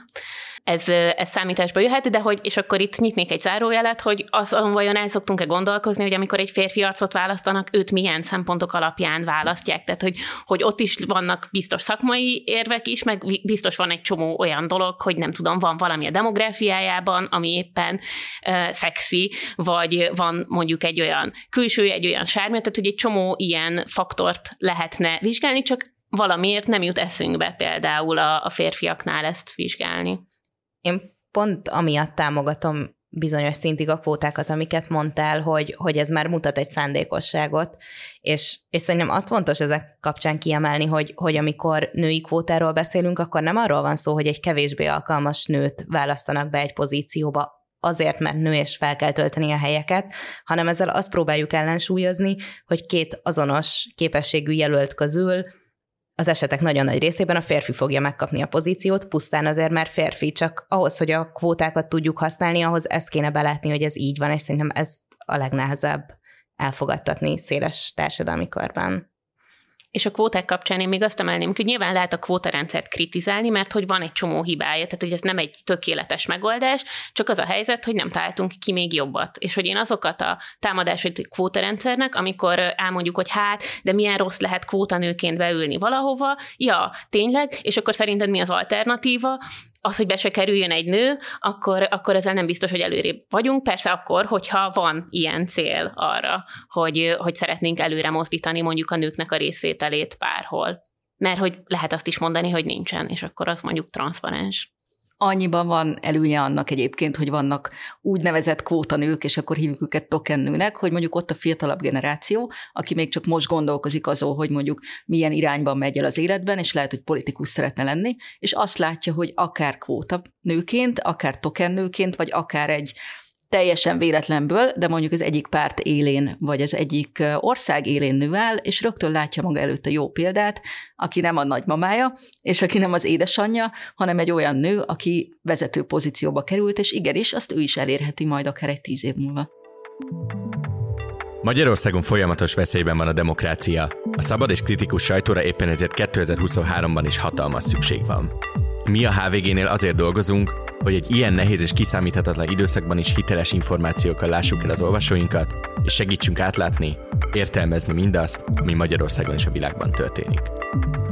ez, ez számításba jöhet, de hogy, és akkor itt nyitnék egy zárójelet, hogy azon vajon el szoktunk-e gondolkozni, hogy amikor egy férfi arcot választanak, őt milyen szempontok alapján választják, tehát hogy, hogy ott is vannak biztos szakmai érvek is, meg biztos van egy csomó olyan dolog, hogy nem tudom, van valami a demográfiájában, ami éppen uh, szexi, vagy van mondjuk egy olyan külső, egy olyan sármia, tehát hogy egy csomó ilyen faktort lehetne vizsgálni, csak valamiért nem jut eszünkbe például a, a férfiaknál ezt vizsgálni. Én pont amiatt támogatom bizonyos szintig a kvótákat, amiket mondtál, hogy, hogy ez már mutat egy szándékosságot, és, és szerintem azt fontos ezek kapcsán kiemelni, hogy, hogy amikor női kvótáról beszélünk, akkor nem arról van szó, hogy egy kevésbé alkalmas nőt választanak be egy pozícióba, azért, mert nő és fel kell tölteni a helyeket, hanem ezzel azt próbáljuk ellensúlyozni, hogy két azonos képességű jelölt közül az esetek nagyon nagy részében a férfi fogja megkapni a pozíciót, pusztán azért, mert férfi, csak ahhoz, hogy a kvótákat tudjuk használni, ahhoz ezt kéne belátni, hogy ez így van, és szerintem ez a legnehezebb elfogadtatni széles társadalmi körben. És a kvóták kapcsán én még azt emelném, hogy nyilván lehet a kvótarendszert kritizálni, mert hogy van egy csomó hibája, tehát hogy ez nem egy tökéletes megoldás, csak az a helyzet, hogy nem találtunk ki még jobbat. És hogy én azokat a támadásait kvótarendszernek, amikor elmondjuk, hogy hát, de milyen rossz lehet kvótanőként beülni valahova, ja, tényleg, és akkor szerinted mi az alternatíva? Az, hogy be se kerüljön egy nő, akkor, akkor ezzel nem biztos, hogy előrébb vagyunk. Persze akkor, hogyha van ilyen cél arra, hogy, hogy szeretnénk előre mozdítani mondjuk a nőknek a részvételét bárhol. Mert hogy lehet azt is mondani, hogy nincsen, és akkor az mondjuk transzparens annyiban van előnye annak egyébként, hogy vannak úgynevezett kvótanők, és akkor hívjuk őket tokennőnek, hogy mondjuk ott a fiatalabb generáció, aki még csak most gondolkozik azon, hogy mondjuk milyen irányban megy el az életben, és lehet, hogy politikus szeretne lenni, és azt látja, hogy akár kvóta nőként, akár tokennőként, vagy akár egy teljesen véletlenből, de mondjuk az egyik párt élén, vagy az egyik ország élén nő el, és rögtön látja maga előtt a jó példát, aki nem a nagymamája, és aki nem az édesanyja, hanem egy olyan nő, aki vezető pozícióba került, és igenis, azt ő is elérheti majd akár egy tíz év múlva. Magyarországon folyamatos veszélyben van a demokrácia. A szabad és kritikus sajtóra éppen ezért 2023-ban is hatalmas szükség van. Mi a HVG-nél azért dolgozunk, hogy egy ilyen nehéz és kiszámíthatatlan időszakban is hiteles információkkal lássuk el az olvasóinkat, és segítsünk átlátni, értelmezni mindazt, ami Magyarországon és a világban történik.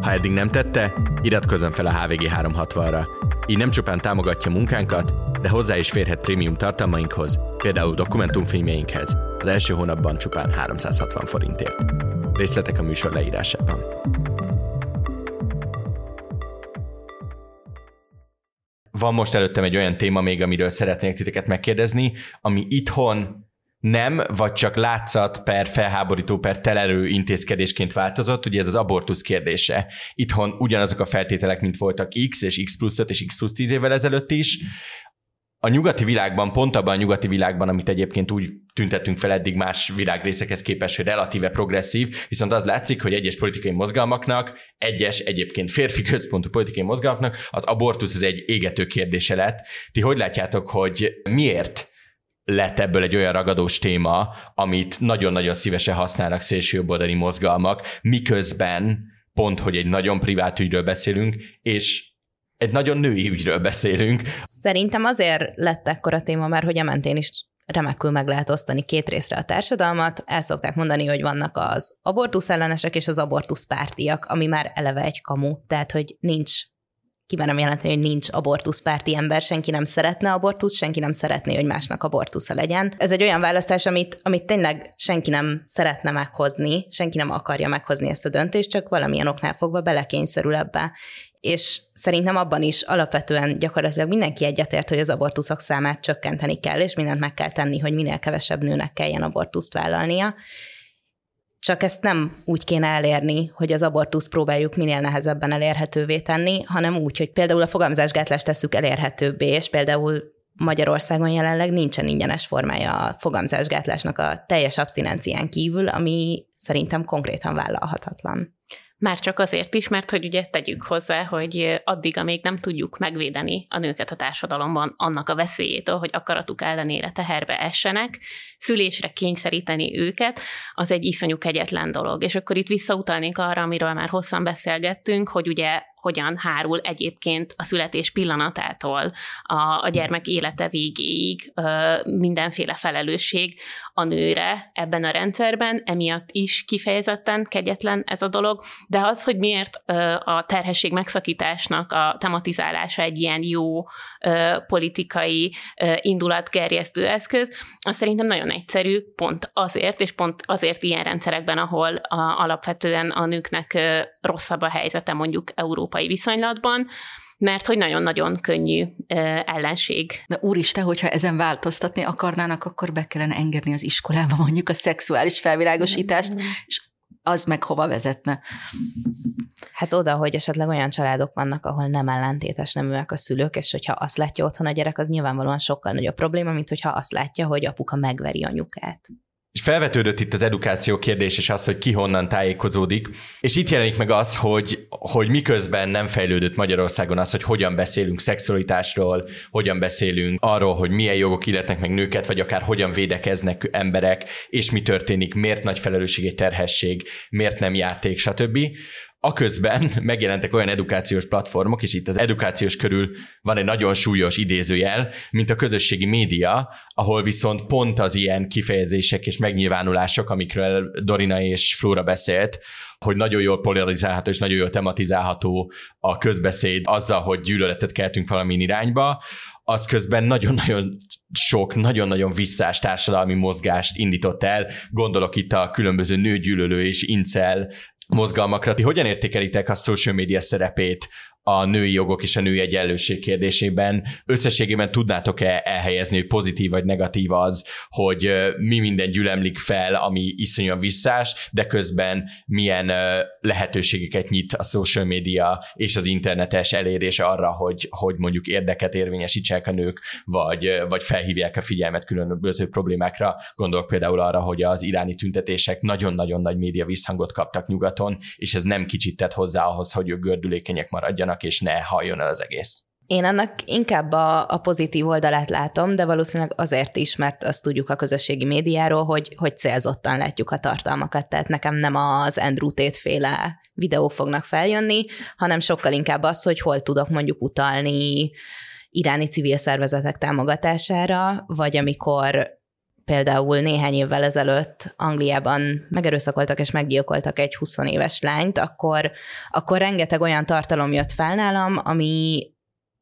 Ha eddig nem tette, iratkozzon fel a HVG 360-ra. Így nem csupán támogatja munkánkat, de hozzá is férhet prémium tartalmainkhoz, például dokumentumfilmjeinkhez, az első hónapban csupán 360 forintért. Részletek a műsor leírásában. Van most előttem egy olyan téma még, amiről szeretnék titeket megkérdezni, ami itthon nem, vagy csak látszat per felháborító per telerő intézkedésként változott, ugye ez az abortusz kérdése. Itthon ugyanazok a feltételek, mint voltak X és X plusz 5 és X plusz 10 évvel ezelőtt is a nyugati világban, pont abban a nyugati világban, amit egyébként úgy tüntettünk fel eddig más világrészekhez képest, hogy relatíve progresszív, viszont az látszik, hogy egyes politikai mozgalmaknak, egyes egyébként férfi központú politikai mozgalmaknak az abortusz az egy égető kérdése lett. Ti hogy látjátok, hogy miért lett ebből egy olyan ragadós téma, amit nagyon-nagyon szívesen használnak szélsőjobboldali mozgalmak, miközben pont, hogy egy nagyon privát ügyről beszélünk, és egy nagyon női ügyről beszélünk. Szerintem azért lett ekkora téma, mert hogy a mentén is remekül meg lehet osztani két részre a társadalmat. El szokták mondani, hogy vannak az abortusz ellenesek és az abortusz pártiak, ami már eleve egy kamu, tehát hogy nincs kimerem jelenteni, hogy nincs abortuszpárti ember, senki nem szeretne abortusz, senki nem szeretné, hogy másnak abortusza legyen. Ez egy olyan választás, amit, amit tényleg senki nem szeretne meghozni, senki nem akarja meghozni ezt a döntést, csak valamilyen oknál fogva belekényszerül ebbe és szerintem abban is alapvetően gyakorlatilag mindenki egyetért, hogy az abortuszok számát csökkenteni kell, és mindent meg kell tenni, hogy minél kevesebb nőnek kelljen abortuszt vállalnia. csak ezt nem úgy kéne elérni, hogy az abortuszt próbáljuk minél nehezebben elérhetővé tenni, hanem úgy, hogy például a fogamzásgátlást tesszük elérhetőbbé, és például Magyarországon jelenleg nincsen ingyenes formája a fogamzásgátlásnak a teljes abstinencián kívül, ami szerintem konkrétan vállalhatatlan. Már csak azért is, mert hogy ugye tegyük hozzá, hogy addig, amíg nem tudjuk megvédeni a nőket a társadalomban annak a veszélyétől, hogy akaratuk ellenére teherbe essenek, szülésre kényszeríteni őket, az egy iszonyú kegyetlen dolog. És akkor itt visszautalnék arra, amiről már hosszan beszélgettünk, hogy ugye hogyan hárul egyébként a születés pillanatától a, a gyermek élete végéig ö, mindenféle felelősség a nőre ebben a rendszerben, emiatt is kifejezetten kegyetlen ez a dolog, de az, hogy miért ö, a terhesség megszakításnak a tematizálása egy ilyen jó ö, politikai ö, indulatgerjesztő eszköz, az szerintem nagyon egyszerű, pont azért, és pont azért ilyen rendszerekben, ahol a, alapvetően a nőknek ö, rosszabb a helyzete mondjuk Európa európai viszonylatban, mert hogy nagyon-nagyon könnyű ellenség. De úristen, hogyha ezen változtatni akarnának, akkor be kellene engedni az iskolába mondjuk a szexuális felvilágosítást, és az meg hova vezetne? Hát oda, hogy esetleg olyan családok vannak, ahol nem ellentétes neműek a szülők, és hogyha azt látja otthon a gyerek, az nyilvánvalóan sokkal nagyobb probléma, mint hogyha azt látja, hogy apuka megveri anyukát. És felvetődött itt az edukáció kérdés, és az, hogy ki honnan tájékozódik. És itt jelenik meg az, hogy, hogy miközben nem fejlődött Magyarországon az, hogy hogyan beszélünk szexualitásról, hogyan beszélünk arról, hogy milyen jogok illetnek meg nőket, vagy akár hogyan védekeznek emberek, és mi történik, miért nagy felelősség egy terhesség, miért nem játék, stb aközben megjelentek olyan edukációs platformok, és itt az edukációs körül van egy nagyon súlyos idézőjel, mint a közösségi média, ahol viszont pont az ilyen kifejezések és megnyilvánulások, amikről Dorina és Flóra beszélt, hogy nagyon jól polarizálható és nagyon jól tematizálható a közbeszéd azzal, hogy gyűlöletet keltünk valami irányba, az közben nagyon-nagyon sok, nagyon-nagyon visszás társadalmi mozgást indított el. Gondolok itt a különböző nőgyűlölő és incel mozgalmakra. Ti hogyan értékelitek a social media szerepét a női jogok és a női egyenlőség kérdésében. Összességében tudnátok-e elhelyezni, hogy pozitív vagy negatív az, hogy mi minden gyülemlik fel, ami iszonyúan visszás, de közben milyen lehetőségeket nyit a social media és az internetes elérés arra, hogy, hogy mondjuk érdeket érvényesítsenek a nők, vagy, vagy felhívják a figyelmet különböző problémákra. Gondolok például arra, hogy az iráni tüntetések nagyon-nagyon nagy média visszhangot kaptak nyugaton, és ez nem kicsit tett hozzá ahhoz, hogy ők gördülékenyek maradjanak maradjanak, és ne halljon el az egész. Én annak inkább a, a pozitív oldalát látom, de valószínűleg azért is, mert azt tudjuk a közösségi médiáról, hogy, hogy célzottan látjuk a tartalmakat. Tehát nekem nem az Andrew Tate féle videók fognak feljönni, hanem sokkal inkább az, hogy hol tudok mondjuk utalni iráni civil szervezetek támogatására, vagy amikor például néhány évvel ezelőtt Angliában megerőszakoltak és meggyilkoltak egy 20 éves lányt, akkor, akkor rengeteg olyan tartalom jött fel nálam, ami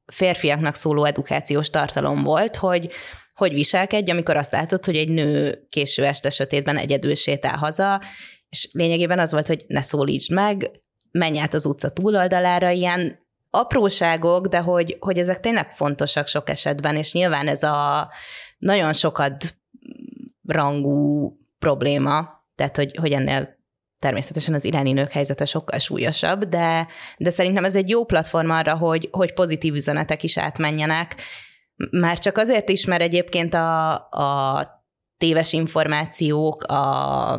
férfiaknak szóló edukációs tartalom volt, hogy hogy viselkedj, amikor azt látod, hogy egy nő késő este sötétben egyedül sétál haza, és lényegében az volt, hogy ne szólítsd meg, menj át az utca túloldalára, ilyen apróságok, de hogy, hogy ezek tényleg fontosak sok esetben, és nyilván ez a nagyon sokat rangú probléma, tehát hogy, hogy ennél természetesen az iráni nők helyzete sokkal súlyosabb, de, de szerintem ez egy jó platform arra, hogy, hogy pozitív üzenetek is átmenjenek. Már csak azért is, mert egyébként a, a téves információk, a,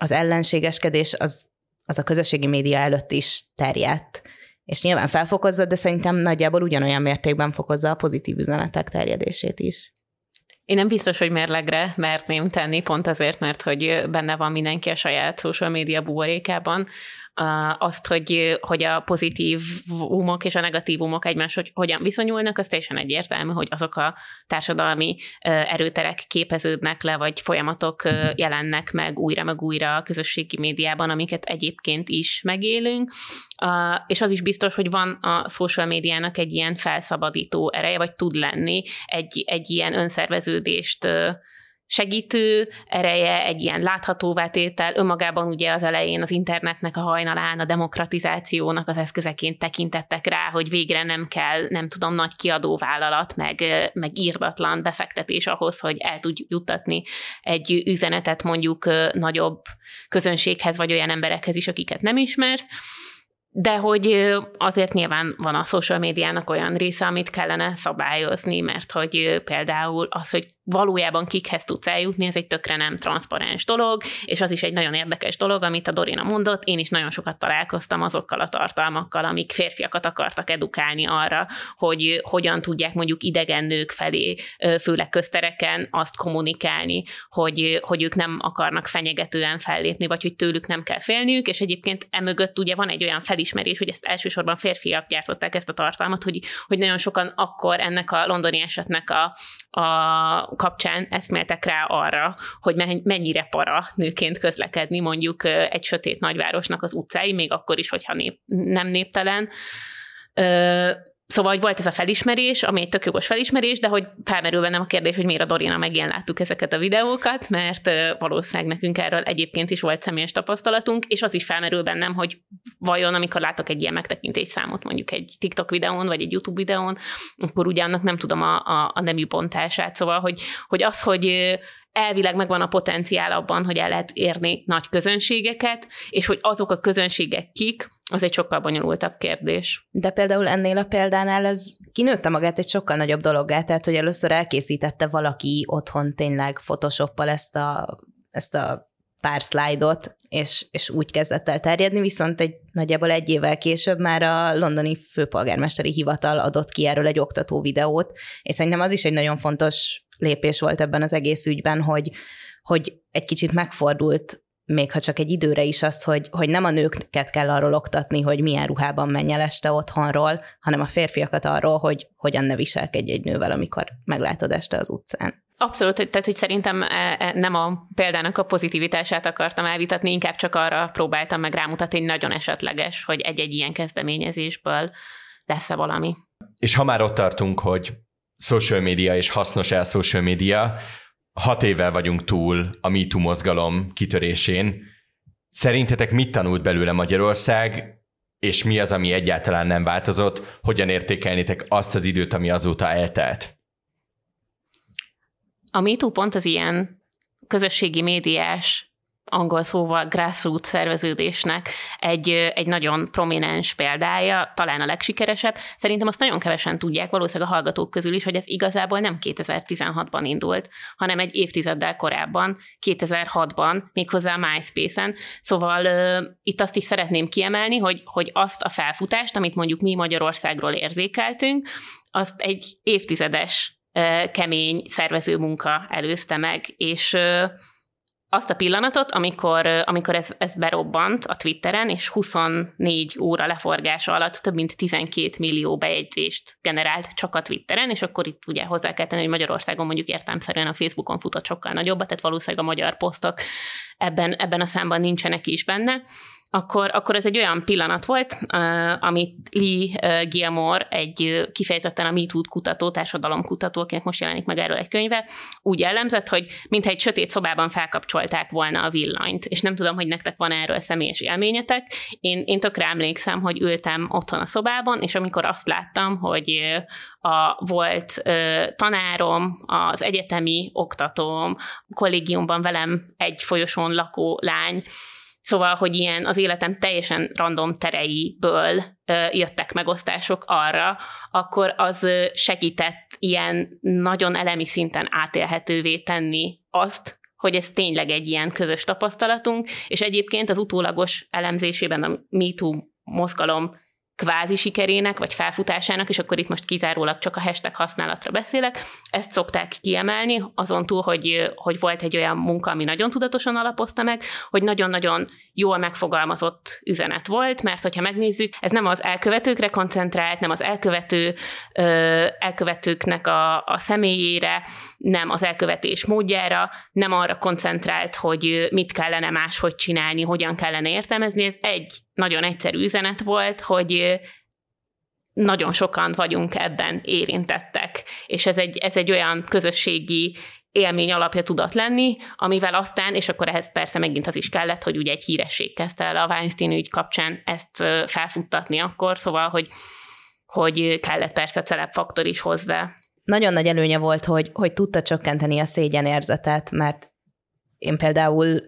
az ellenségeskedés az, az a közösségi média előtt is terjedt. És nyilván felfokozza, de szerintem nagyjából ugyanolyan mértékben fokozza a pozitív üzenetek terjedését is. Én nem biztos, hogy mérlegre mertném tenni, pont azért, mert hogy benne van mindenki a saját social média buborékában, azt, hogy, hogy a pozitívumok és a negatívumok egymáshoz hogyan viszonyulnak, az teljesen egyértelmű, hogy azok a társadalmi erőterek képeződnek le, vagy folyamatok jelennek meg újra meg újra a közösségi médiában, amiket egyébként is megélünk, és az is biztos, hogy van a social médiának egy ilyen felszabadító ereje, vagy tud lenni egy, egy ilyen önszerveződést segítő ereje, egy ilyen láthatóvá tétel, önmagában ugye az elején az internetnek a hajnalán a demokratizációnak az eszközeként tekintettek rá, hogy végre nem kell, nem tudom, nagy kiadóvállalat, meg, meg írdatlan befektetés ahhoz, hogy el tud juttatni egy üzenetet mondjuk nagyobb közönséghez, vagy olyan emberekhez is, akiket nem ismersz, de hogy azért nyilván van a social médiának olyan része, amit kellene szabályozni, mert hogy például az, hogy valójában kikhez tudsz eljutni, ez egy tökre nem transzparens dolog, és az is egy nagyon érdekes dolog, amit a Dorina mondott, én is nagyon sokat találkoztam azokkal a tartalmakkal, amik férfiakat akartak edukálni arra, hogy hogyan tudják mondjuk idegen nők felé, főleg köztereken azt kommunikálni, hogy, hogy ők nem akarnak fenyegetően fellépni, vagy hogy tőlük nem kell félniük, és egyébként emögött ugye van egy olyan felismerés, hogy ezt elsősorban férfiak gyártották ezt a tartalmat, hogy, hogy nagyon sokan akkor ennek a londoni esetnek a, a kapcsán eszméltek rá arra, hogy mennyire para nőként közlekedni mondjuk egy sötét nagyvárosnak az utcái, még akkor is, hogyha nép, nem néptelen. Szóval, hogy volt ez a felismerés, ami egy tök jogos felismerés, de hogy felmerül bennem a kérdés, hogy miért a Dorina megén láttuk ezeket a videókat, mert valószínűleg nekünk erről egyébként is volt személyes tapasztalatunk, és az is felmerül bennem, hogy vajon, amikor látok egy ilyen megtekintés számot, mondjuk egy TikTok videón, vagy egy YouTube videón, akkor ugye nem tudom a, a, a nemű pontását. Szóval, hogy, hogy az, hogy elvileg megvan a potenciál abban, hogy el lehet érni nagy közönségeket, és hogy azok a közönségek kik, az egy sokkal bonyolultabb kérdés. De például ennél a példánál ez kinőtte magát egy sokkal nagyobb dologgá, tehát hogy először elkészítette valaki otthon tényleg photoshoppal ezt a, ezt a pár szlájdot, és, és úgy kezdett el terjedni, viszont egy nagyjából egy évvel később már a londoni főpolgármesteri hivatal adott ki erről egy oktató videót, és szerintem az is egy nagyon fontos lépés volt ebben az egész ügyben, hogy, hogy egy kicsit megfordult még ha csak egy időre is az, hogy, hogy nem a nőket kell arról oktatni, hogy milyen ruhában menj el este otthonról, hanem a férfiakat arról, hogy hogyan ne viselkedj egy nővel, amikor meglátod este az utcán. Abszolút, tehát hogy szerintem e, e, nem a példának a pozitivitását akartam elvitatni, inkább csak arra próbáltam meg rámutatni, hogy nagyon esetleges, hogy egy-egy ilyen kezdeményezésből lesz-e valami. És ha már ott tartunk, hogy social media és hasznos el social media, hat évvel vagyunk túl a MeToo mozgalom kitörésén. Szerintetek mit tanult belőle Magyarország, és mi az, ami egyáltalán nem változott? Hogyan értékelnétek azt az időt, ami azóta eltelt? A MeToo pont az ilyen közösségi médiás angol szóval grassroots szerveződésnek egy, egy nagyon prominens példája, talán a legsikeresebb. Szerintem azt nagyon kevesen tudják, valószínűleg a hallgatók közül is, hogy ez igazából nem 2016-ban indult, hanem egy évtizeddel korábban, 2006-ban, méghozzá a MySpace-en. Szóval uh, itt azt is szeretném kiemelni, hogy, hogy azt a felfutást, amit mondjuk mi Magyarországról érzékeltünk, azt egy évtizedes uh, kemény szervező munka előzte meg, és uh, azt a pillanatot, amikor, amikor ez, ez berobbant a Twitteren, és 24 óra leforgása alatt több mint 12 millió bejegyzést generált csak a Twitteren, és akkor itt ugye hozzá kell tenni, hogy Magyarországon mondjuk értelmszerűen a Facebookon futott sokkal nagyobbat, tehát valószínűleg a magyar posztok ebben, ebben a számban nincsenek is benne akkor, akkor ez egy olyan pillanat volt, amit Lee Gilmore, egy kifejezetten a MeToo kutató, társadalomkutató, akinek most jelenik meg erről egy könyve, úgy jellemzett, hogy mintha egy sötét szobában felkapcsolták volna a villanyt. És nem tudom, hogy nektek van erről személyes élményetek. Én, én tökre emlékszem, hogy ültem otthon a szobában, és amikor azt láttam, hogy a volt uh, tanárom, az egyetemi oktatóm, kollégiumban velem egy folyosón lakó lány, Szóval, hogy ilyen az életem teljesen random tereiből jöttek megosztások arra, akkor az segített ilyen nagyon elemi szinten átélhetővé tenni azt, hogy ez tényleg egy ilyen közös tapasztalatunk, és egyébként az utólagos elemzésében a MeToo mozgalom kvázi sikerének, vagy felfutásának, és akkor itt most kizárólag csak a hashtag használatra beszélek, ezt szokták kiemelni, azon túl, hogy, hogy volt egy olyan munka, ami nagyon tudatosan alapozta meg, hogy nagyon-nagyon jól megfogalmazott üzenet volt, mert hogyha megnézzük, ez nem az elkövetőkre koncentrált, nem az elkövető, elkövetőknek a, a személyére, nem az elkövetés módjára, nem arra koncentrált, hogy mit kellene máshogy csinálni, hogyan kellene értelmezni, ez egy nagyon egyszerű üzenet volt, hogy nagyon sokan vagyunk ebben érintettek, és ez egy, ez egy olyan közösségi élmény alapja tudott lenni, amivel aztán, és akkor ehhez persze megint az is kellett, hogy ugye egy híresség kezdte el a Weinstein ügy kapcsán ezt felfuttatni akkor, szóval, hogy, hogy kellett persze celeb faktor is hozzá. Nagyon nagy előnye volt, hogy, hogy tudta csökkenteni a szégyenérzetet, mert én például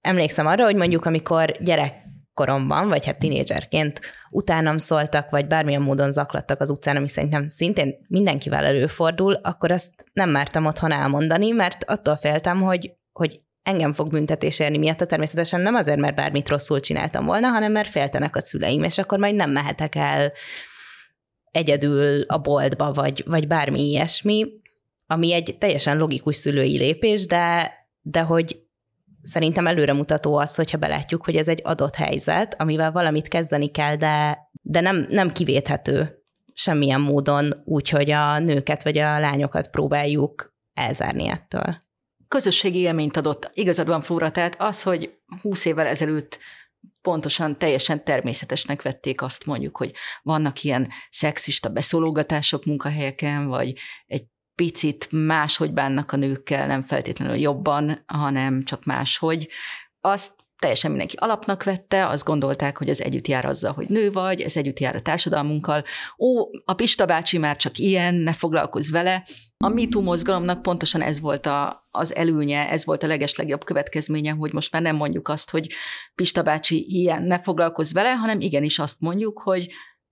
emlékszem arra, hogy mondjuk amikor gyerek koromban, vagy hát tinédzserként utánam szóltak, vagy bármilyen módon zaklattak az utcán, ami szerintem szintén mindenkivel előfordul, akkor azt nem mertem otthon elmondani, mert attól féltem, hogy, hogy engem fog büntetés érni miatt, természetesen nem azért, mert bármit rosszul csináltam volna, hanem mert féltenek a szüleim, és akkor majd nem mehetek el egyedül a boltba, vagy, vagy bármi ilyesmi, ami egy teljesen logikus szülői lépés, de, de hogy szerintem előremutató az, hogyha belátjuk, hogy ez egy adott helyzet, amivel valamit kezdeni kell, de, de nem, nem kivéthető semmilyen módon úgy, hogy a nőket vagy a lányokat próbáljuk elzárni ettől. Közösségi élményt adott. Igazad van Flóra, tehát az, hogy húsz évvel ezelőtt pontosan teljesen természetesnek vették azt mondjuk, hogy vannak ilyen szexista beszólógatások munkahelyeken, vagy egy picit máshogy bánnak a nőkkel, nem feltétlenül jobban, hanem csak máshogy. Azt teljesen mindenki alapnak vette, azt gondolták, hogy ez együtt jár azzal, hogy nő vagy, ez együtt jár a társadalmunkkal. Ó, a Pista bácsi már csak ilyen, ne foglalkozz vele. A MeToo mozgalomnak pontosan ez volt a, az előnye, ez volt a legeslegjobb következménye, hogy most már nem mondjuk azt, hogy Pista bácsi ilyen, ne foglalkozz vele, hanem igenis azt mondjuk, hogy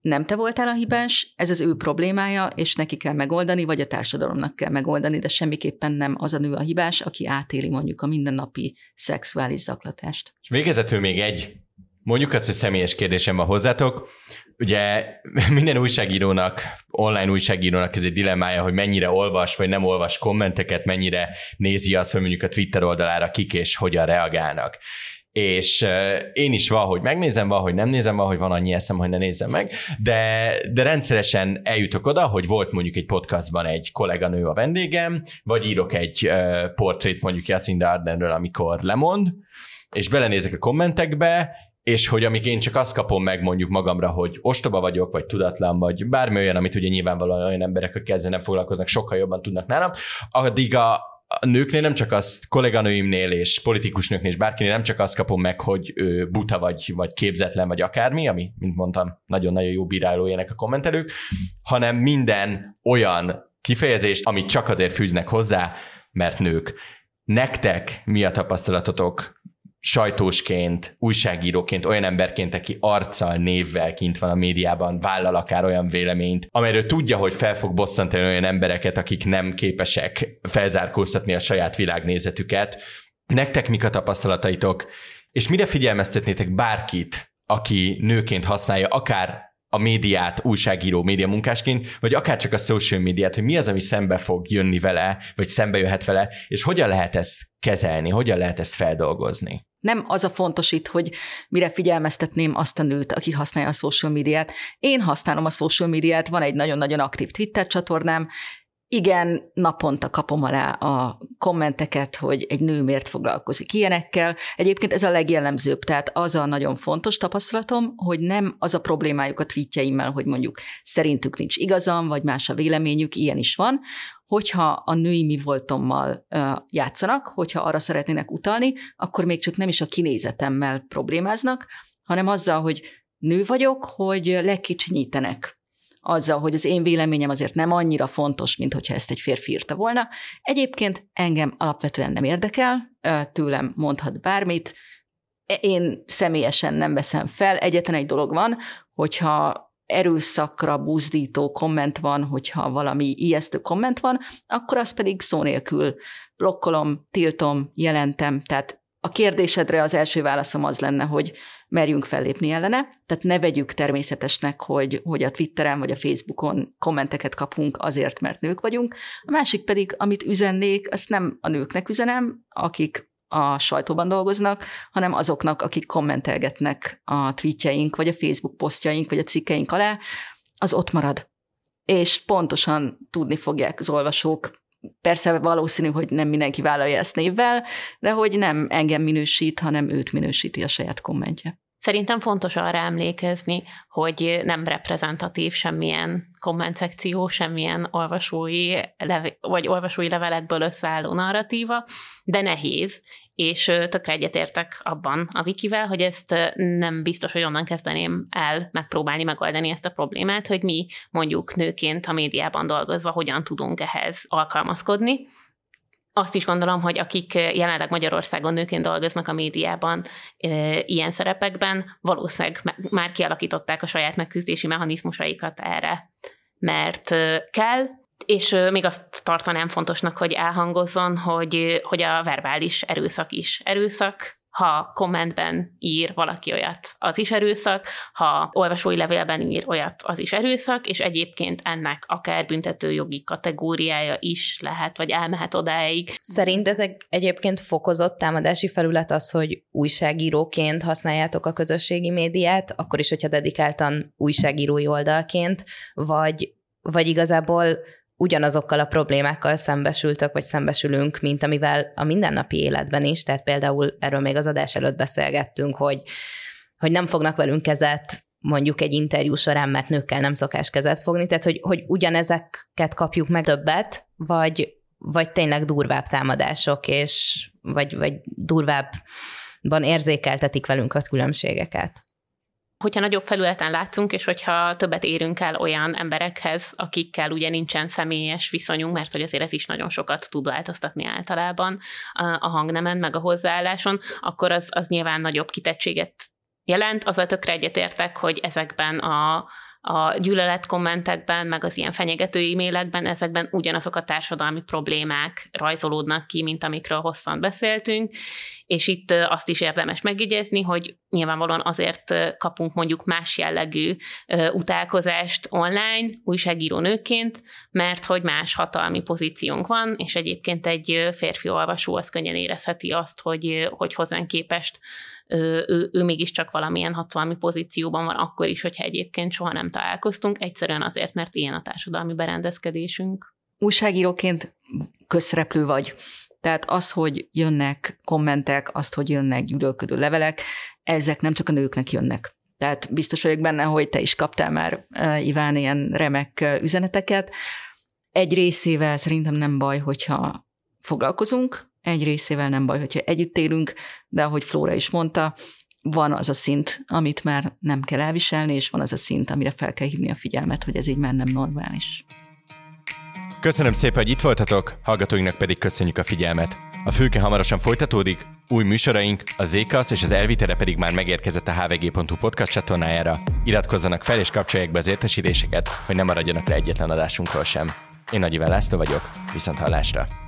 nem te voltál a hibás, ez az ő problémája, és neki kell megoldani, vagy a társadalomnak kell megoldani, de semmiképpen nem az a nő a hibás, aki átéli mondjuk a mindennapi szexuális zaklatást. És végezetül még egy, mondjuk azt, hogy személyes kérdésem van hozzátok. Ugye minden újságírónak, online újságírónak ez egy dilemmája, hogy mennyire olvas vagy nem olvas kommenteket, mennyire nézi azt, hogy mondjuk a Twitter oldalára kik és hogyan reagálnak és én is valahogy megnézem, valahogy nem nézem, valahogy van annyi eszem, hogy ne nézem meg, de, de rendszeresen eljutok oda, hogy volt mondjuk egy podcastban egy kolléganő a vendégem, vagy írok egy portrét mondjuk Jacinda Ardenről, amikor lemond, és belenézek a kommentekbe, és hogy amíg én csak azt kapom meg mondjuk magamra, hogy ostoba vagyok, vagy tudatlan, vagy bármi olyan, amit ugye nyilvánvalóan olyan emberek, akik ezzel nem foglalkoznak, sokkal jobban tudnak nálam, addig a, a nőknél nem csak azt, kolléganőimnél és politikus nőknél és bárkinél nem csak azt kapom meg, hogy ő buta vagy, vagy képzetlen, vagy akármi, ami, mint mondtam, nagyon-nagyon jó bírálójának a kommentelők, hanem minden olyan kifejezést, amit csak azért fűznek hozzá, mert nők. Nektek mi a tapasztalatotok sajtósként, újságíróként, olyan emberként, aki arccal, névvel kint van a médiában, vállal akár olyan véleményt, amelyről tudja, hogy fel fog bosszantani olyan embereket, akik nem képesek felzárkóztatni a saját világnézetüket. Nektek mik a tapasztalataitok, és mire figyelmeztetnétek bárkit, aki nőként használja akár a médiát újságíró, média munkásként, vagy akár csak a social médiát, hogy mi az, ami szembe fog jönni vele, vagy szembe jöhet vele, és hogyan lehet ezt kezelni, hogyan lehet ezt feldolgozni. Nem az a fontos itt, hogy mire figyelmeztetném azt a nőt, aki használja a social médiát. Én használom a social médiát, van egy nagyon-nagyon aktív Twitter csatornám, igen, naponta kapom alá a kommenteket, hogy egy nő miért foglalkozik ilyenekkel. Egyébként ez a legjellemzőbb, tehát az a nagyon fontos tapasztalatom, hogy nem az a problémájuk a tweetjeimmel, hogy mondjuk szerintük nincs igazam, vagy más a véleményük, ilyen is van, hogyha a női mi voltommal játszanak, hogyha arra szeretnének utalni, akkor még csak nem is a kinézetemmel problémáznak, hanem azzal, hogy nő vagyok, hogy lekicsinyítenek azzal, hogy az én véleményem azért nem annyira fontos, mint hogyha ezt egy férfi írta volna. Egyébként engem alapvetően nem érdekel, tőlem mondhat bármit, én személyesen nem veszem fel. Egyetlen egy dolog van, hogyha erőszakra buzdító komment van, hogyha valami ijesztő komment van, akkor azt pedig szó nélkül blokkolom, tiltom, jelentem. Tehát a kérdésedre az első válaszom az lenne, hogy merjünk fellépni ellene, tehát ne vegyük természetesnek, hogy, hogy a Twitteren vagy a Facebookon kommenteket kapunk azért, mert nők vagyunk. A másik pedig, amit üzennék, azt nem a nőknek üzenem, akik a sajtóban dolgoznak, hanem azoknak, akik kommentelgetnek a tweetjeink, vagy a Facebook posztjaink, vagy a cikkeink alá, az ott marad. És pontosan tudni fogják az olvasók, persze valószínű, hogy nem mindenki vállalja ezt névvel, de hogy nem engem minősít, hanem őt minősíti a saját kommentje. Szerintem fontos arra emlékezni, hogy nem reprezentatív semmilyen kommentszekció, semmilyen olvasói leve- vagy olvasói levelekből összeálló narratíva, de nehéz, és tökre egyetértek abban a Wikivel, hogy ezt nem biztos, hogy onnan kezdeném el megpróbálni megoldani ezt a problémát, hogy mi mondjuk nőként a médiában dolgozva hogyan tudunk ehhez alkalmazkodni, azt is gondolom, hogy akik jelenleg Magyarországon nőként dolgoznak a médiában ilyen szerepekben, valószínűleg már kialakították a saját megküzdési mechanizmusaikat erre, mert kell, és még azt tartanám fontosnak, hogy elhangozzon, hogy, hogy a verbális erőszak is erőszak, ha kommentben ír valaki olyat, az is erőszak, ha olvasói levélben ír olyat, az is erőszak, és egyébként ennek akár büntetőjogi kategóriája is lehet, vagy elmehet odáig. Szerintetek egyébként fokozott támadási felület az, hogy újságíróként használjátok a közösségi médiát, akkor is, hogyha dedikáltan újságírói oldalként, vagy, vagy igazából ugyanazokkal a problémákkal szembesültök, vagy szembesülünk, mint amivel a mindennapi életben is, tehát például erről még az adás előtt beszélgettünk, hogy, hogy nem fognak velünk kezet mondjuk egy interjú során, mert nőkkel nem szokás kezet fogni, tehát hogy, hogy ugyanezeket kapjuk meg többet, vagy, vagy tényleg durvább támadások, és vagy, vagy durvábban érzékeltetik velünk a különbségeket hogyha nagyobb felületen látszunk, és hogyha többet érünk el olyan emberekhez, akikkel ugye nincsen személyes viszonyunk, mert hogy azért ez is nagyon sokat tud változtatni általában a hangnemen, meg a hozzáálláson, akkor az, az nyilván nagyobb kitettséget jelent. Azzal tökre egyetértek, hogy ezekben a, a gyűlölet kommentekben, meg az ilyen fenyegető e-mailekben, ezekben ugyanazok a társadalmi problémák rajzolódnak ki, mint amikről hosszan beszéltünk, és itt azt is érdemes megjegyezni, hogy nyilvánvalóan azért kapunk mondjuk más jellegű utálkozást online újságíró nőként, mert hogy más hatalmi pozíciónk van, és egyébként egy férfi olvasó az könnyen érezheti azt, hogy, hogy hozzánk képest ő, ő, mégiscsak valamilyen hatalmi pozícióban van, akkor is, hogyha egyébként soha nem találkoztunk, egyszerűen azért, mert ilyen a társadalmi berendezkedésünk. Újságíróként közszereplő vagy. Tehát az, hogy jönnek kommentek, azt, hogy jönnek gyűlölködő levelek, ezek nem csak a nőknek jönnek. Tehát biztos vagyok benne, hogy te is kaptál már, Iván, ilyen remek üzeneteket. Egy részével szerintem nem baj, hogyha foglalkozunk, egy részével nem baj, hogyha együtt élünk, de ahogy Flóra is mondta, van az a szint, amit már nem kell elviselni, és van az a szint, amire fel kell hívni a figyelmet, hogy ez így már nem normális. Köszönöm szépen, hogy itt voltatok, hallgatóinknak pedig köszönjük a figyelmet. A fülke hamarosan folytatódik, új műsoraink, a Zékasz és az Elvitere pedig már megérkezett a hvg.hu podcast csatornájára. Iratkozzanak fel és kapcsolják be az értesítéseket, hogy ne maradjanak le egyetlen adásunkról sem. Én Nagy László vagyok, viszont hallásra!